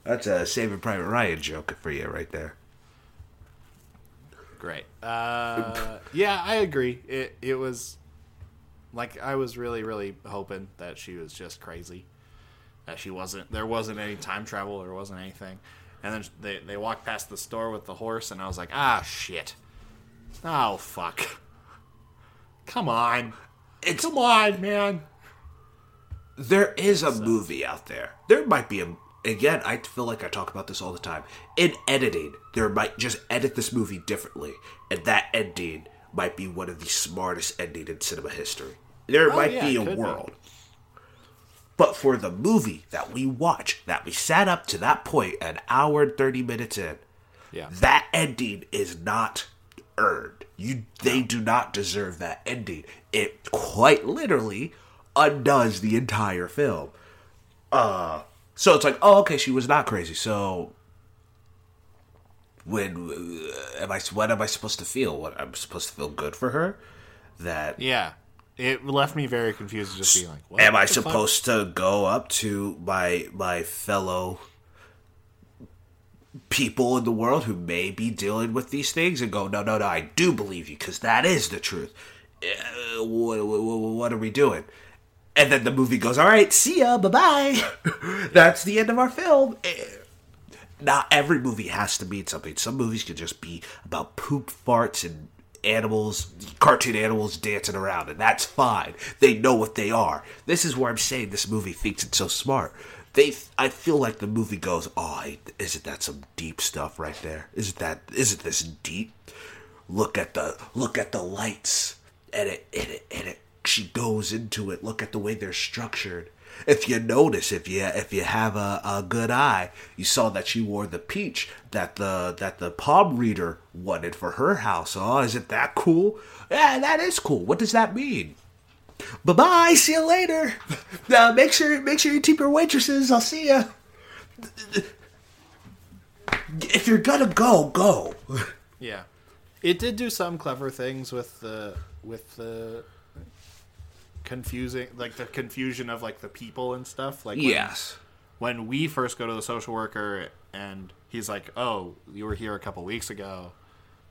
Speaker 2: That's a Saving Private Ryan joke for you right there.
Speaker 1: Great. Uh, yeah, I agree. It it was like I was really really hoping that she was just crazy. That she wasn't. There wasn't any time travel. There wasn't anything. And then they they walked past the store with the horse, and I was like, ah shit. Oh fuck. Come on.
Speaker 2: It's
Speaker 1: Come on, man.
Speaker 2: there is a movie out there. There might be a again, I feel like I talk about this all the time. In editing, there might just edit this movie differently, and that ending might be one of the smartest ending in cinema history. There might
Speaker 1: yeah,
Speaker 2: be a
Speaker 1: world be.
Speaker 2: But for the movie that we watch, that we sat up to that point an hour and 30 minutes in,
Speaker 1: Yeah.
Speaker 2: that ending is not earned. You they do not deserve that ending. It quite literally undoes the entire film. Uh so it's like, oh okay, she was not crazy. So when uh, am I what am I supposed to feel? What I'm supposed to feel good for her? That
Speaker 1: Yeah. It left me very confused, just being like, what
Speaker 2: am I
Speaker 1: the fuck?
Speaker 2: supposed to go up to my my fellow people in the world who may be dealing with these things and go, no, no, no, I do believe you because that is the truth. Uh, what, what, what are we doing? And then the movie goes, all right, see ya, bye bye. That's the end of our film. Eh, Not every movie has to mean something. Some movies can just be about poop farts and animals, cartoon animals dancing around, and that's fine. They know what they are. This is where I'm saying this movie thinks it's so smart. They, I feel like the movie goes, oh, isn't that some deep stuff right there? Isn't that, isn't this deep? Look at the, look at the lights, and it, and it, and it. She goes into it. Look at the way they're structured. If you notice, if you if you have a, a good eye, you saw that she wore the peach that the that the palm reader wanted for her house. Oh, is it that cool? Yeah, that is cool. What does that mean? Bye bye. See you later. Uh, make sure make sure you tip your waitresses. I'll see ya. if you're gonna go, go.
Speaker 1: Yeah, it did do some clever things with the with the confusing, like the confusion of like the people and stuff. Like when,
Speaker 2: Yes.
Speaker 1: when we first go to the social worker and he's like, "Oh, you were here a couple weeks ago,"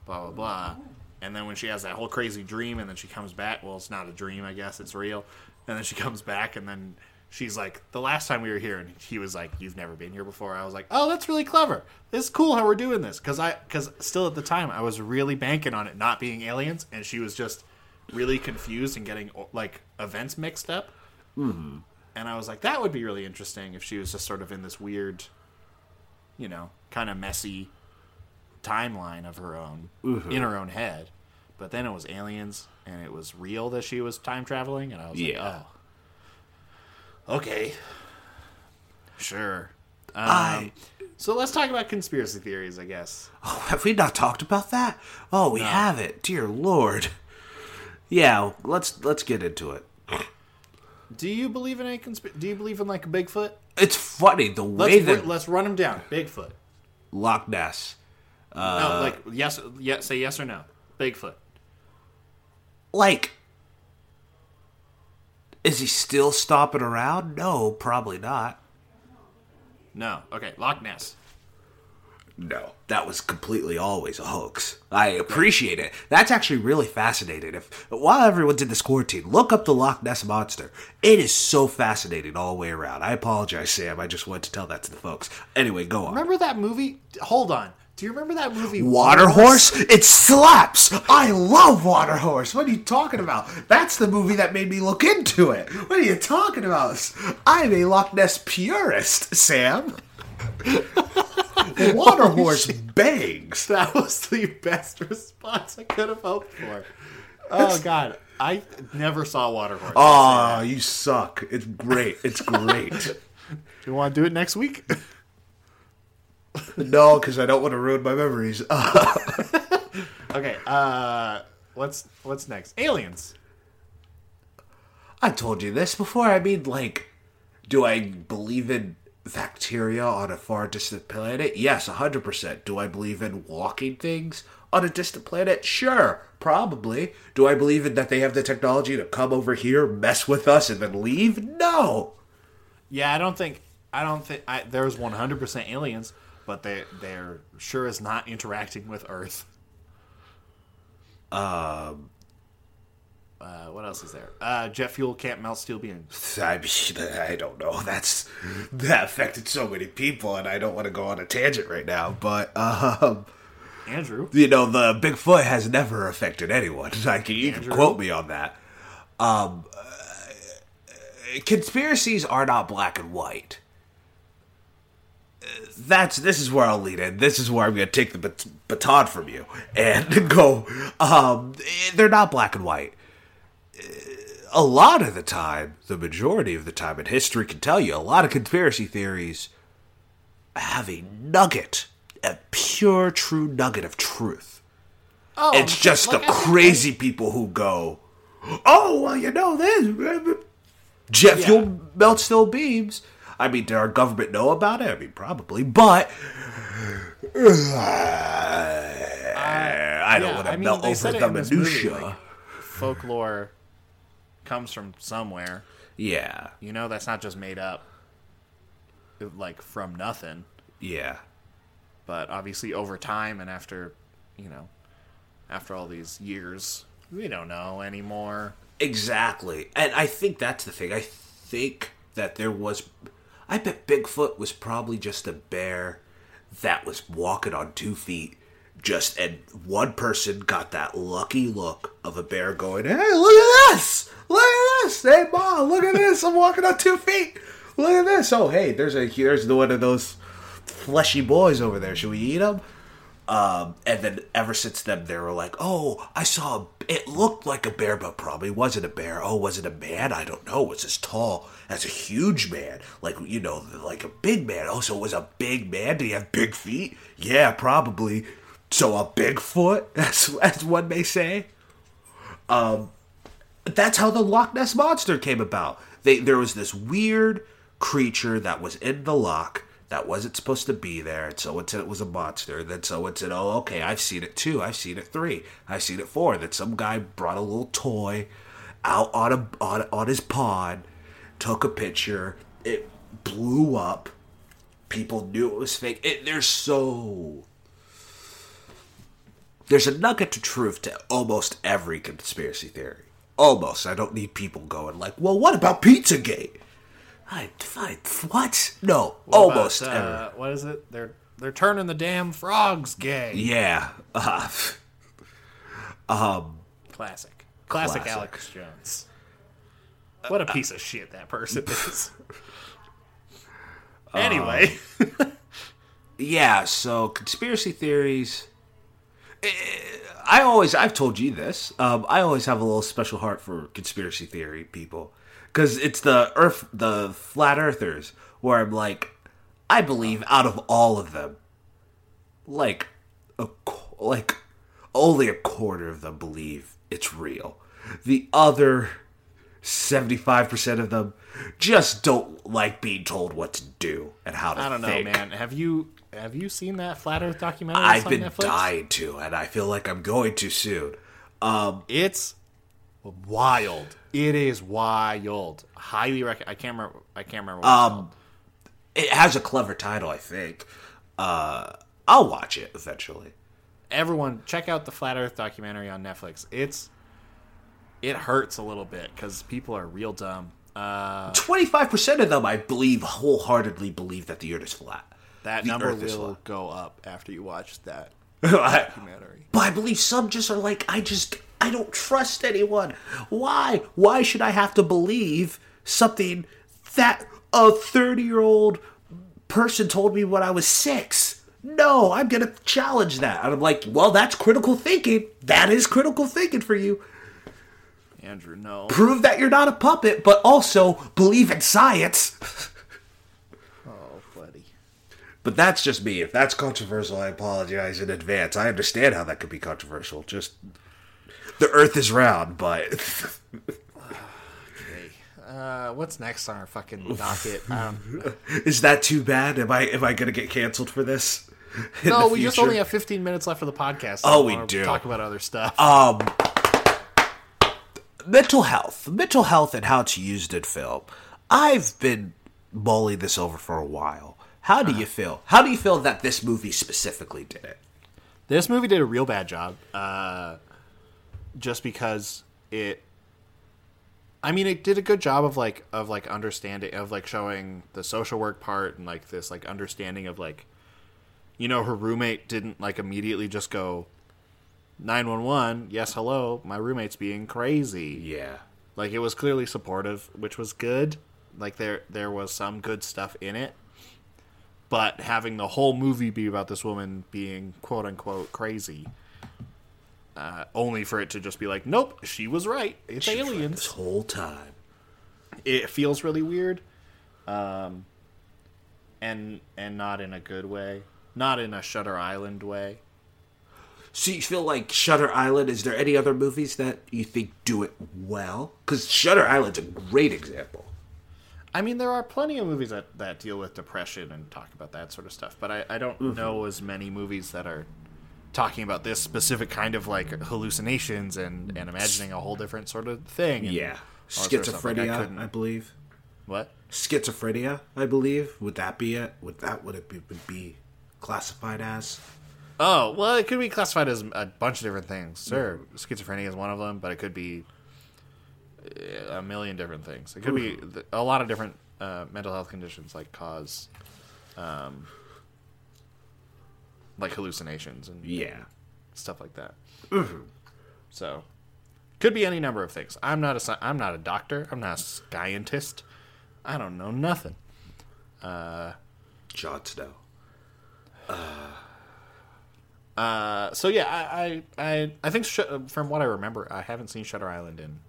Speaker 1: blah blah blah, and then when she has that whole crazy dream and then she comes back, well, it's not a dream, I guess it's real, and then she comes back and then. She's like, the last time we were here, and he was like, "You've never been here before." I was like, "Oh, that's really clever. It's cool how we're doing this." Because I, because still at the time, I was really banking on it not being aliens, and she was just really confused and getting like events mixed up. Mm-hmm. And I was like, that would be really interesting if she was just sort of in this weird, you know, kind of messy timeline of her own in her own head. But then it was aliens, and it was real that she was time traveling, and I was
Speaker 2: Yeah.
Speaker 1: like, oh, okay, sure. Um,
Speaker 2: I-
Speaker 1: so let's talk about conspiracy theories, I guess.
Speaker 2: Oh, have we not talked about that? Oh, we haven't. Dear Lord. Yeah, let's let's get into it.
Speaker 1: Do you believe in any consp- Do you believe in like Bigfoot?
Speaker 2: It's funny the
Speaker 1: Let's
Speaker 2: way that
Speaker 1: let's run him down. Bigfoot.
Speaker 2: Loch Ness,
Speaker 1: no, uh, like yes, yes. Say yes or no. Bigfoot.
Speaker 2: like, is he still stopping around? No, probably not.
Speaker 1: No. Okay. Loch Ness.
Speaker 2: No, that was completely always a hoax. I appreciate it. That's actually really fascinating. If while everyone's in this quarantine, look up the Loch Ness monster. It is so fascinating all the way around. I apologize, Sam. I just wanted to tell that to the folks. Anyway, go on.
Speaker 1: Remember that movie? Hold on. Do you remember that movie?
Speaker 2: Water Horse? It slaps! I love Water Horse! What are you talking about? That's the movie that made me look into it. What are you talking about? I'm a Loch Ness purist, Sam. Water Horse bangs.
Speaker 1: That was the best response I could have hoped for. Oh God, I never saw Water Horse.
Speaker 2: Oh, you suck. It's great. It's great.
Speaker 1: Do you want to do it next week?
Speaker 2: no, because I don't want to ruin my memories.
Speaker 1: okay. Uh, what's what's next? Aliens.
Speaker 2: I told you this before. I mean, like, do I believe in bacteria on a far distant planet? Yes, 100%. Do I believe in walking things on a distant planet? Sure, probably. Do I believe in that they have the technology to come over here, mess with us, and then leave? No.
Speaker 1: Yeah, I don't think I don't think I, there's 100% aliens, but they they're sure as not interacting with Earth. Um. Uh, what else is there? Uh, jet fuel can't melt steel beams.
Speaker 2: I mean, I don't know. That's that affected so many people, and I don't want to go on a tangent right now. But um,
Speaker 1: Andrew.
Speaker 2: you know, the Bigfoot has never affected anyone. Like you can quote me on that. Um, uh, conspiracies are not black and white. That's this is where I'll lead in. This is where I'm going to take the bat- baton from you and go. Um, they're not black and white. A lot of the time, the majority of the time, and history can tell you, a lot of conspiracy theories have a nugget, a pure, true nugget of truth.
Speaker 1: Oh,
Speaker 2: It's just
Speaker 1: like
Speaker 2: the
Speaker 1: I
Speaker 2: crazy people who go, oh, well, you know this. Jet
Speaker 1: Yeah.
Speaker 2: fuel melts steel beams. I mean, did our government know about it? I mean, probably, but I don't
Speaker 1: yeah,
Speaker 2: want to
Speaker 1: I mean,
Speaker 2: melt over the
Speaker 1: movie,
Speaker 2: minutia.
Speaker 1: like, folklore comes from somewhere.
Speaker 2: yeah,
Speaker 1: You know, that's not just made up, like from nothing.
Speaker 2: yeah.
Speaker 1: But obviously, over time and after, you know, after all these years, we don't know anymore.
Speaker 2: Exactly. And I think that's the thing. I think that there was. I bet Bigfoot was probably just a bear that was walking on two feet. Just, and one person got that lucky look of a bear going, Hey, look at this! Look at this! Hey, mom, look at this! I'm walking on two feet! Look at this! Oh, hey, there's a there's one of those fleshy boys over there. Should we eat them? Um, and then ever since then, they were like, "Oh, I saw. A, it looked like a bear, but probably wasn't a bear. Oh, was it a man? I don't know. Was as tall as a huge man, like you know, like a big man. Oh, so it was a big man. Did he have big feet? Yeah, probably. So a Bigfoot, as as one may say. Um, that's how the Loch Ness monster came about. They there was this weird creature that was in the loch that wasn't supposed to be there, and someone said it was a monster. Then someone said, "Oh, okay, I've seen it two. I've seen it three. I've seen it four. Then some guy brought a little toy out on a on, on his pod, took a picture. It blew up. People knew it was fake. It, they're so there's a nugget of truth to almost every conspiracy theory. Almost. I don't need people going like, "Well, what about Pizzagate?" I, I what? No, almost.
Speaker 1: But,
Speaker 2: every.
Speaker 1: uh, what is it? They're they're turning the damn frogs gay.
Speaker 2: Yeah. Uh,
Speaker 1: Classic. Classic,
Speaker 2: Classic.
Speaker 1: Alex Jones. What a piece of shit that person is. anyway,
Speaker 2: yeah. So conspiracy theories. I always, I've told you this. Um, I always have a little special heart for conspiracy theory people because it's the Earth, the flat earthers, where I'm like, I believe out of all of them, like a like only a quarter of them believe it's real. The other 75% of them just don't like being told what to do and how to
Speaker 1: I don't know, man. Have you have you seen that Flat Earth documentary?
Speaker 2: I've been
Speaker 1: Netflix?
Speaker 2: dying to, and I feel like I'm going to soon. Um,
Speaker 1: It's wild. It is wild. Highly recommend. I can't remember. I can't remember. What
Speaker 2: um, it has a clever title, I think. Uh, I'll watch it eventually.
Speaker 1: Everyone, check out the Flat Earth documentary on Netflix. It's it hurts a little bit because people are real dumb. Uh,
Speaker 2: 25% of them, I believe, wholeheartedly believe that the Earth is flat.
Speaker 1: That
Speaker 2: The
Speaker 1: number will go up after you watch that documentary.
Speaker 2: But I believe some just are like, I just, I don't trust anyone. Why? Why should I have to believe something that a 30 year old person told me when I was six? No, I'm going to challenge that. And I'm like, well, that's critical thinking. That is critical thinking for you.
Speaker 1: Andrew, no.
Speaker 2: Prove that you're not a puppet, but also believe in science. But that's just me. If that's controversial, I apologize in advance. I understand how that could be controversial. Just the Earth is round, but okay.
Speaker 1: Uh, what's next on our fucking docket? Um,
Speaker 2: is that too bad? Am I am I gonna get canceled for this?
Speaker 1: no, we just only have 15 minutes left of the podcast.
Speaker 2: Oh, we do.
Speaker 1: Talk about other stuff.
Speaker 2: um mental health, mental health, and how it's used in film. I've been mulling this over for a while. How do you feel? How do you feel that this movie specifically did it?
Speaker 1: This movie did a real bad job. Uh, just because it. I mean, it did a good job of like of like understanding of like showing the social work part and like this like understanding of like, you know, her roommate didn't like immediately just go, nine one one. Yes, hello, my roommate's being crazy.
Speaker 2: Yeah.
Speaker 1: Like it was clearly supportive, which was good. Like there there was some good stuff in it. But having the whole movie be about this woman being quote unquote crazy, uh, only for it to just be like, nope, she was right. It's
Speaker 2: This
Speaker 1: aliens.
Speaker 2: whole time.
Speaker 1: It feels really weird, um, and and not in a good way, not in a Shutter Island way.
Speaker 2: So you feel like Shutter Island? Is there any other movies that you think do it well? Because Shutter Island's a great example.
Speaker 1: I mean, there are plenty of movies that, that deal with depression and talk about that sort of stuff, but I, I don't
Speaker 2: Mm-hmm.
Speaker 1: know as many movies that are talking about this specific kind of like hallucinations and, and imagining a whole different sort of thing.
Speaker 2: Yeah,
Speaker 1: all that sort of. Like, I
Speaker 2: schizophrenia, I believe.
Speaker 1: what?
Speaker 2: Schizophrenia, I believe. Would that be it? Would that would it be, would be classified as?
Speaker 1: Oh, well, it could be classified as a bunch of different things. Sure,
Speaker 2: Mm-hmm.
Speaker 1: schizophrenia is one of them, but it could be a million different things. It could be a lot of different uh, mental health conditions, like cause, um, like hallucinations and
Speaker 2: Yeah.
Speaker 1: stuff like that. So, could be any number of things. I'm not a sci- I'm not a doctor. I'm not a scientist. I don't know nothing.
Speaker 2: Jon Snow.
Speaker 1: Uh, so yeah, I I I, I think sh- from what I remember, I haven't seen Shutter Island in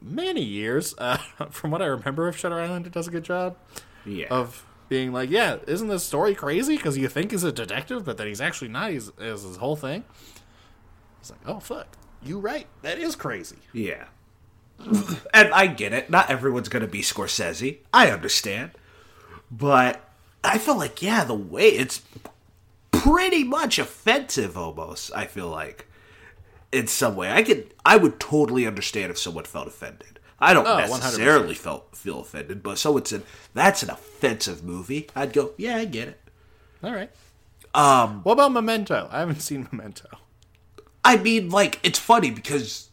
Speaker 1: many years. Uh, from what I remember of Shutter Island, it does a good job
Speaker 2: Yeah.
Speaker 1: of being like, yeah, isn't this story crazy? Because you think he's a detective, but then he's actually not. He's is his whole thing. It's like, oh fuck, you right. That is crazy.
Speaker 2: yeah. and I get it. Not everyone's going to be Scorsese. I understand. But I feel like yeah, the way it's pretty much offensive almost. I feel like in some way, I could I would totally understand if someone felt offended. I don't
Speaker 1: Oh,
Speaker 2: necessarily felt feel offended, but someone said that's an offensive movie. I'd go, yeah, I get it.
Speaker 1: All right. Um, what about Memento? I haven't seen Memento.
Speaker 2: I mean, like, it's funny because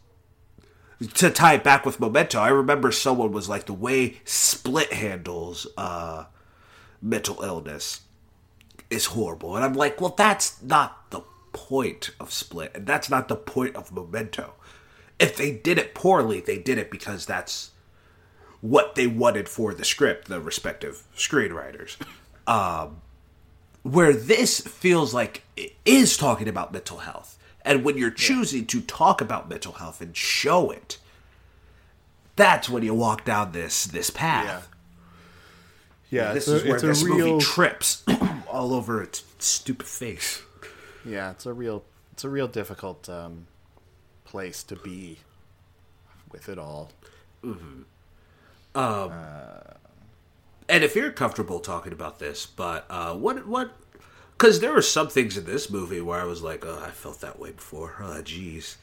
Speaker 2: to tie it back with Memento, I remember someone was like, the way Split handles uh, mental illness is horrible. And I'm like, well, that's not the point of Split, and that's not the point of Memento. If they did it poorly, they did it because that's what they wanted for the script, the respective screenwriters. Um, where this feels like it is talking about mental health. And when you're choosing to talk about mental health and show it, that's when you walk down this this path.
Speaker 1: Yeah,
Speaker 2: This is where this movie trips all over its stupid face.
Speaker 1: Yeah, it's a real, it's a real difficult um, place to be with it all.
Speaker 2: And if you're comfortable talking about this, but uh, what what? Because there were some things in this movie where I was like, oh, I felt that way before. Oh, jeez.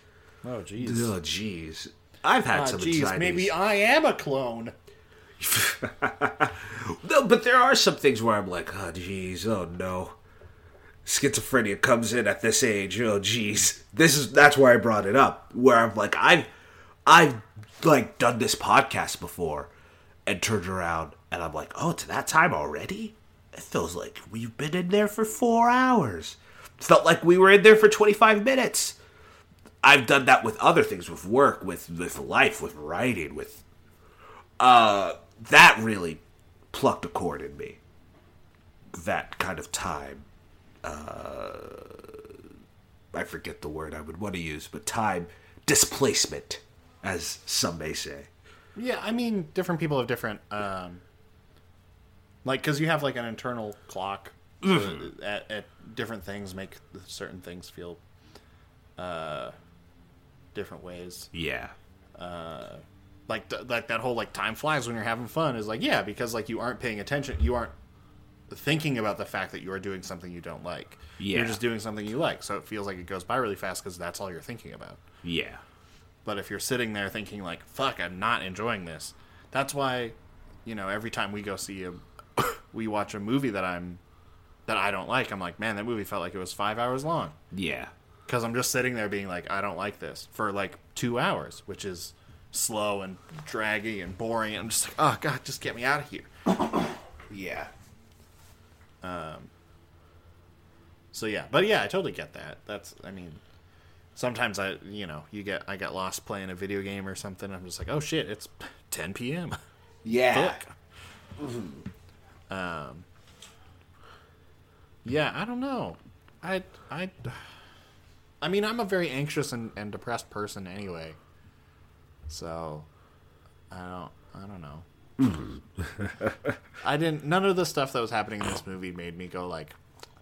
Speaker 1: Oh, jeez.
Speaker 2: Oh, jeez. I've had
Speaker 1: Ah,
Speaker 2: some
Speaker 1: jeez,
Speaker 2: anxieties.
Speaker 1: maybe I am a clone.
Speaker 2: No, but there are some things where I'm like, oh, jeez, oh no. Schizophrenia comes in at this age. Oh, jeez. This is that's where I brought it up. Where I'm like, I've, I've like done this podcast before, and turned around and I'm like, oh, to that time already. It feels like we've been in there for four hours. Felt like we were in there for 25 minutes. I've done that with other things, with work, with with life, with writing, with uh that really plucked a chord in me. That kind of time. Uh I forget the word I would want to use, but time displacement, as some may say.
Speaker 1: Yeah, I mean, different people have different, um, like, because you have like an internal clock so at, at different things make certain things feel uh, different ways.
Speaker 2: Yeah.
Speaker 1: Uh, Like, th- like that whole like time flies when you're having fun is like yeah because like you aren't paying attention, you aren't thinking about the fact that you are doing something you don't like.
Speaker 2: Yeah.
Speaker 1: You're just doing something you like, so it feels like it goes by really fast because that's all you're thinking about.
Speaker 2: Yeah.
Speaker 1: But if you're sitting there thinking like, "Fuck, I'm not enjoying this," that's why, you know, every time we go see a, we watch a movie that I'm, that I don't like, I'm like, man, that movie felt like it was five hours long
Speaker 2: Yeah.
Speaker 1: because I'm just sitting there being like, I don't like this for like two hours, which is slow and draggy and boring. I'm just like, oh god, just get me out of here.
Speaker 2: Yeah.
Speaker 1: So yeah, but yeah, I totally get that. That's, I mean, sometimes I, you know, you get, I get lost playing a video game or something. I'm just like, oh shit, it's 10 p.m.
Speaker 2: Yeah.
Speaker 1: Um. Yeah, I don't know. I I. I mean, I'm a very anxious and, and depressed person anyway. So, I don't. I don't know. I didn't. None of the stuff that was happening in this movie made me go like,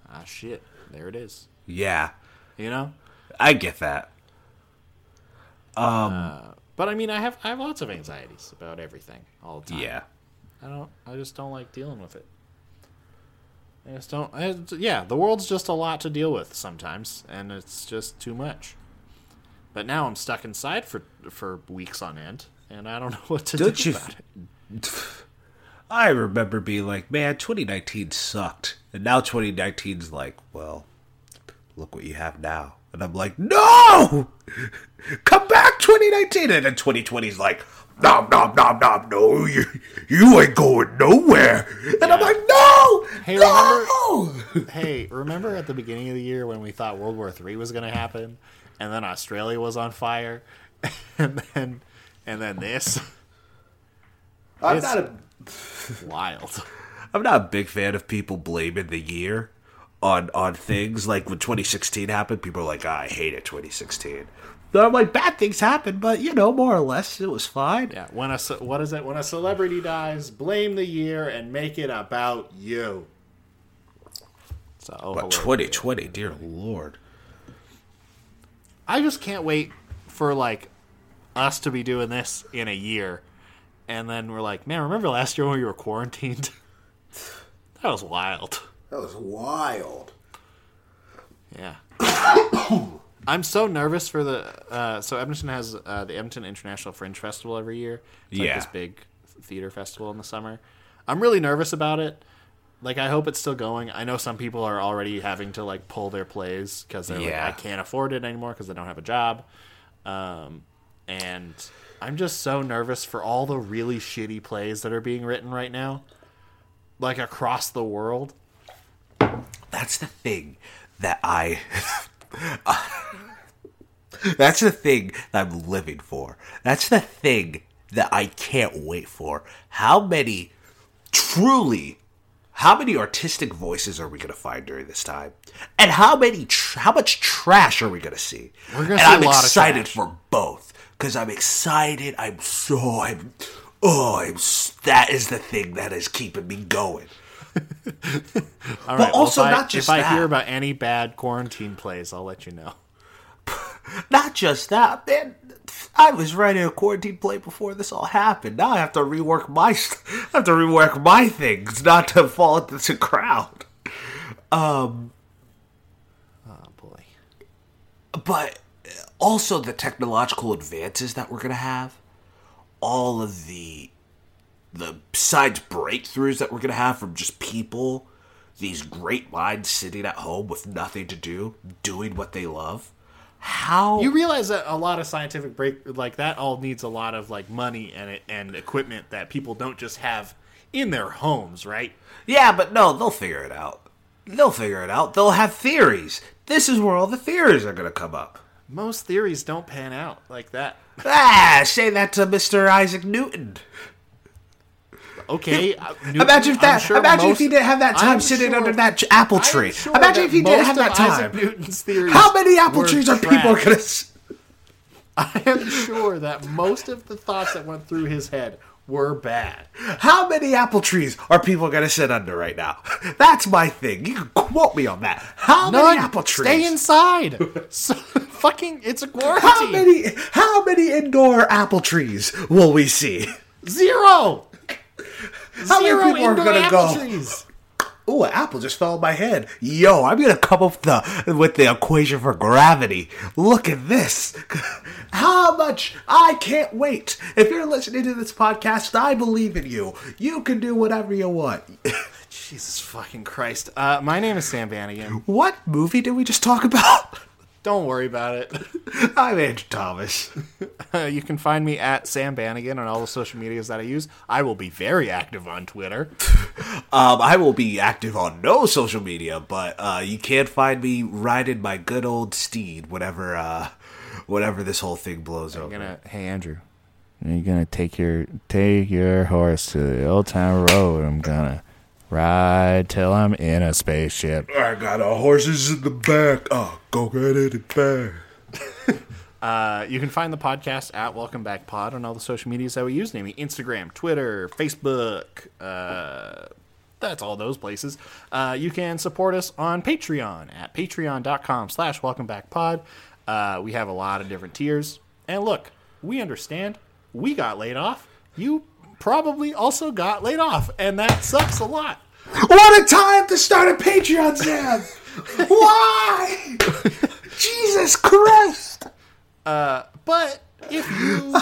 Speaker 1: ah, shit. There it is.
Speaker 2: Yeah.
Speaker 1: You know.
Speaker 2: I get that.
Speaker 1: Um, but I mean, I have I have lots of anxieties about everything all the time.
Speaker 2: Yeah.
Speaker 1: I don't. I just don't like dealing with it. I just don't. I, yeah, the world's just a lot to deal with sometimes, and it's just too much. But now I'm stuck inside for for weeks on end, and I don't know what to
Speaker 2: Don't
Speaker 1: do
Speaker 2: you-
Speaker 1: about it.
Speaker 2: I remember being like, man, 2019 sucked. And now 2019's like, well, look what you have now. And I'm like, no! Come back, 2019! And then 2020's like, nom, nom, nom, nom, no, you, you ain't going nowhere. And I'm like, no!
Speaker 1: Hey,
Speaker 2: no!
Speaker 1: hey, remember at the beginning of the year when we thought World War Three was going to happen, and then Australia was on fire, and then and then this
Speaker 2: I'm
Speaker 1: It's-
Speaker 2: not, a,
Speaker 1: wild.
Speaker 2: I'm not a big fan of people blaming the year on on things. Like when 2016 happened, people are like, "Ah, I it. 2016. So I'm like, bad things happen, but you know, more or less, it was fine.
Speaker 1: Yeah, when a what is it? When a celebrity dies, blame the year and make it about you. So,
Speaker 2: But 2020, dear lord.
Speaker 1: I just can't wait for like us to be doing this in a year, and then we're like, man, remember last year when we were quarantined? That was wild.
Speaker 2: That was wild.
Speaker 1: Yeah. I'm so nervous for the. Uh, so Edmonton has uh, the Edmonton International Fringe Festival every year. It's like
Speaker 2: Yeah.
Speaker 1: this big theater festival in the summer. I'm really nervous about it. Like I hope it's still going. I know some people are already having to like pull their plays because they're
Speaker 2: Yeah.
Speaker 1: like I can't afford it anymore because they don't have a job. Um, and I'm just so nervous for all the really shitty plays that are being written right now, like across the world.
Speaker 2: That's the thing that I. That's the thing that I'm living for. That's the thing that I can't wait for. How many truly how many artistic voices are we going to find during this time? And how many tr- how much trash are we going to see?
Speaker 1: We're gonna
Speaker 2: and
Speaker 1: see a
Speaker 2: I'm
Speaker 1: lot of
Speaker 2: excited
Speaker 1: trash.
Speaker 2: for both cuz I'm excited. I'm so I'm oh, I'm that is the thing that is keeping me going.
Speaker 1: All right.
Speaker 2: also
Speaker 1: if I,
Speaker 2: not just
Speaker 1: if I hear about any bad quarantine plays, I'll let you know.
Speaker 2: Not just that, man. I was writing a quarantine play before this all happened. Now I have to rework my st- I have to rework my things not to fall into the crowd.
Speaker 1: Um, oh boy.
Speaker 2: But also the technological advances that we're gonna have, all of the the besides breakthroughs that we're gonna have from just people, these great minds sitting at home with nothing to do, doing what they love. How
Speaker 1: You realize that a lot of scientific break like that all needs a lot of like money and and equipment that people don't just have in their homes, right?
Speaker 2: Yeah, but no, they'll figure it out. They'll figure it out. They'll have theories. This is where all the theories are going to come up.
Speaker 1: Most theories don't pan out like that.
Speaker 2: Ah, say that to Mr. Isaac Newton.
Speaker 1: Okay, uh,
Speaker 2: Imagine if that.
Speaker 1: sure
Speaker 2: imagine
Speaker 1: most-
Speaker 2: if he didn't have that time
Speaker 1: I'm
Speaker 2: sitting
Speaker 1: sure-
Speaker 2: under that apple tree.
Speaker 1: sure
Speaker 2: imagine if he didn't have that time.
Speaker 1: Isaac Newton's theories
Speaker 2: How many apple trees are people going to?
Speaker 1: I am sure that most of the thoughts that went through his head were bad.
Speaker 2: How many apple trees are people going to sit under right now? That's my thing. You can quote me on that. How
Speaker 1: None.
Speaker 2: many apple trees?
Speaker 1: Stay inside. so, fucking, it's a quarantine.
Speaker 2: How many? How many indoor apple trees will we see?
Speaker 1: Zero.
Speaker 2: How many people are gonna go?
Speaker 1: trees.
Speaker 2: Ooh, an apple just fell in my head. Yo, I'm gonna come up with the with the equation for gravity. Look at this. How much? I can't wait. If you're listening to this podcast, I believe in you. You can do whatever you want.
Speaker 1: Jesus fucking Christ. Uh, my name is Sam Bannigan.
Speaker 2: What movie did we just talk about?
Speaker 1: Don't worry about it.
Speaker 2: I'm Andrew Thomas.
Speaker 1: Uh, you can find me at Sam Bannigan on all the social medias that I use. I will be very active on Twitter.
Speaker 2: Um, I will be active on no social media, but uh, you can't find me riding my good old steed whenever uh, whenever this whole thing blows over.
Speaker 1: gonna, hey Andrew, you're gonna take your take your horse to the old town road. I'm gonna ride till I'm in a spaceship.
Speaker 2: I got a horses in the back. Oh, go get it back.
Speaker 1: Uh, you can find the podcast at Welcome Back Pod on all the social medias that we use, namely Instagram, Twitter, Facebook. Uh, that's all those places. Uh, you can support us on Patreon at patreon.com slash welcome back pod. Uh, we have a lot of different tiers. And look, we understand. We got laid off. You probably also got laid off. And that sucks a lot.
Speaker 2: What a time to start a Patreon, Sam! Why? Jesus Christ!
Speaker 1: Uh, But if you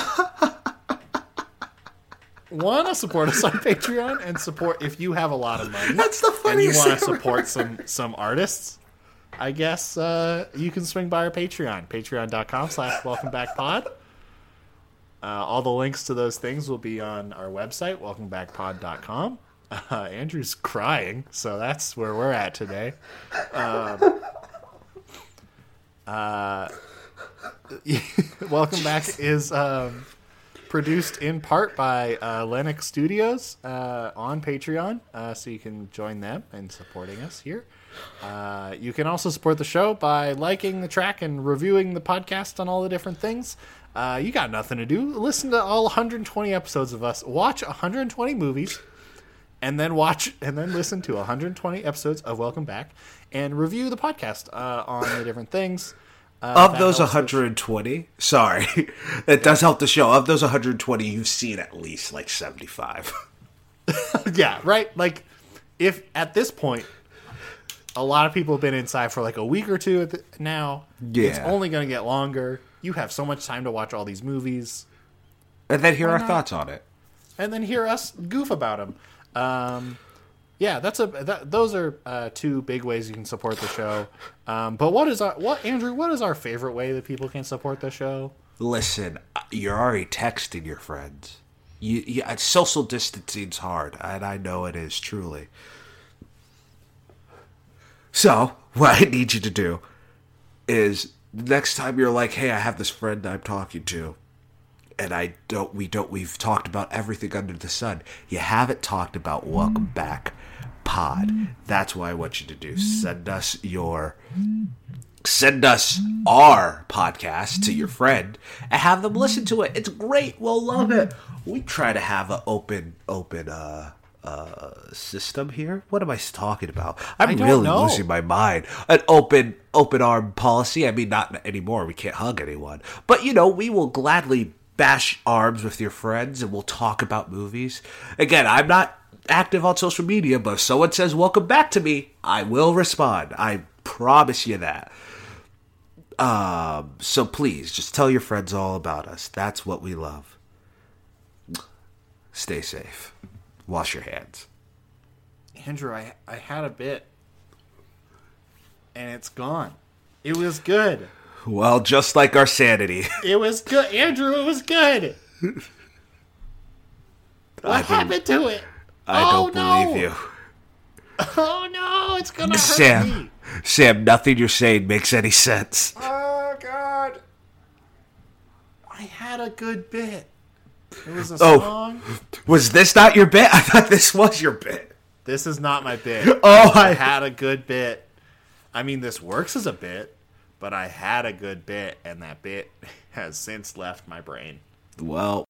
Speaker 1: want to support us on Patreon and support if you have a lot of money,
Speaker 2: That's the
Speaker 1: and you want to support some some artists, I guess uh, you can swing by our Patreon, patreon.com slash welcome back pod. Uh, all the links to those things will be on our website, welcomebackpod.com. Uh, Andrew's crying, so that's where we're at today. Um, uh, Welcome Back is um, produced in part by uh, Lennox Studios uh, on Patreon, uh, so you can join them in supporting us here. Uh, you can also support the show by liking the track and reviewing the podcast on all the different things. Uh, you got nothing to do. Listen to all 120 episodes of us. Watch 120 movies and then watch and then listen to 120 episodes of Welcome Back and review the podcast uh, on the different things. Uh,
Speaker 2: Of those
Speaker 1: helps us-
Speaker 2: 120, sorry, it does help the show. Of those 120, you've seen at least like 75.
Speaker 1: yeah, right. Like if at this point, a lot of people have been inside for like a week or two at the, now. It's only going to get longer. You have so much time to watch all these movies.
Speaker 2: And then hear our
Speaker 1: not?
Speaker 2: thoughts on it.
Speaker 1: and then hear us goof about them. Um, yeah, that's a that, those are uh, two big ways you can support the show. Um, but what is our what Andrew? What is our favorite way that people can support the show?
Speaker 2: Listen, you're already texting your friends. You, you, uh, social distancing's hard, and I know it is truly. So, what I need you to do is next time you're like, "Hey, I have this friend I'm talking to, and I don't, we don't, we've talked about everything under the sun. You haven't talked about Welcome Back Pod. That's why I want you to do. Send us your send us our podcast to your friend and have them listen to it. It's great. We'll love it. We try to have an open, open uh, uh, system here. What am I talking about? I'm really
Speaker 1: know.
Speaker 2: losing my mind. An open, open arm policy. I mean, not anymore. We can't hug anyone, but you know, we will gladly bash arms with your friends and we'll talk about movies. Again, I'm not active on social media, but if someone says welcome back to me, I will respond. I promise you that. Um, so please just tell your friends all about us. That's what we love. Stay safe. Wash your hands.
Speaker 1: Andrew, I I had a bit, and it's gone. It was good.
Speaker 2: Well, just like our sanity.
Speaker 1: It was good, Andrew. It was good. What happened to it?
Speaker 2: I
Speaker 1: Oh,
Speaker 2: don't
Speaker 1: no.
Speaker 2: believe you.
Speaker 1: Oh no, it's gonna hurt
Speaker 2: Sam.
Speaker 1: me.
Speaker 2: Sam, nothing you're saying makes any sense.
Speaker 1: Oh god. I had a good bit. It was a
Speaker 2: Oh.
Speaker 1: song.
Speaker 2: Was this not your bit? I thought this was your bit.
Speaker 1: This is not my bit.
Speaker 2: Oh,
Speaker 1: I
Speaker 2: I
Speaker 1: had a good bit. I mean, this works as a bit, but I had a good bit, and that bit has since left my brain.
Speaker 2: Well,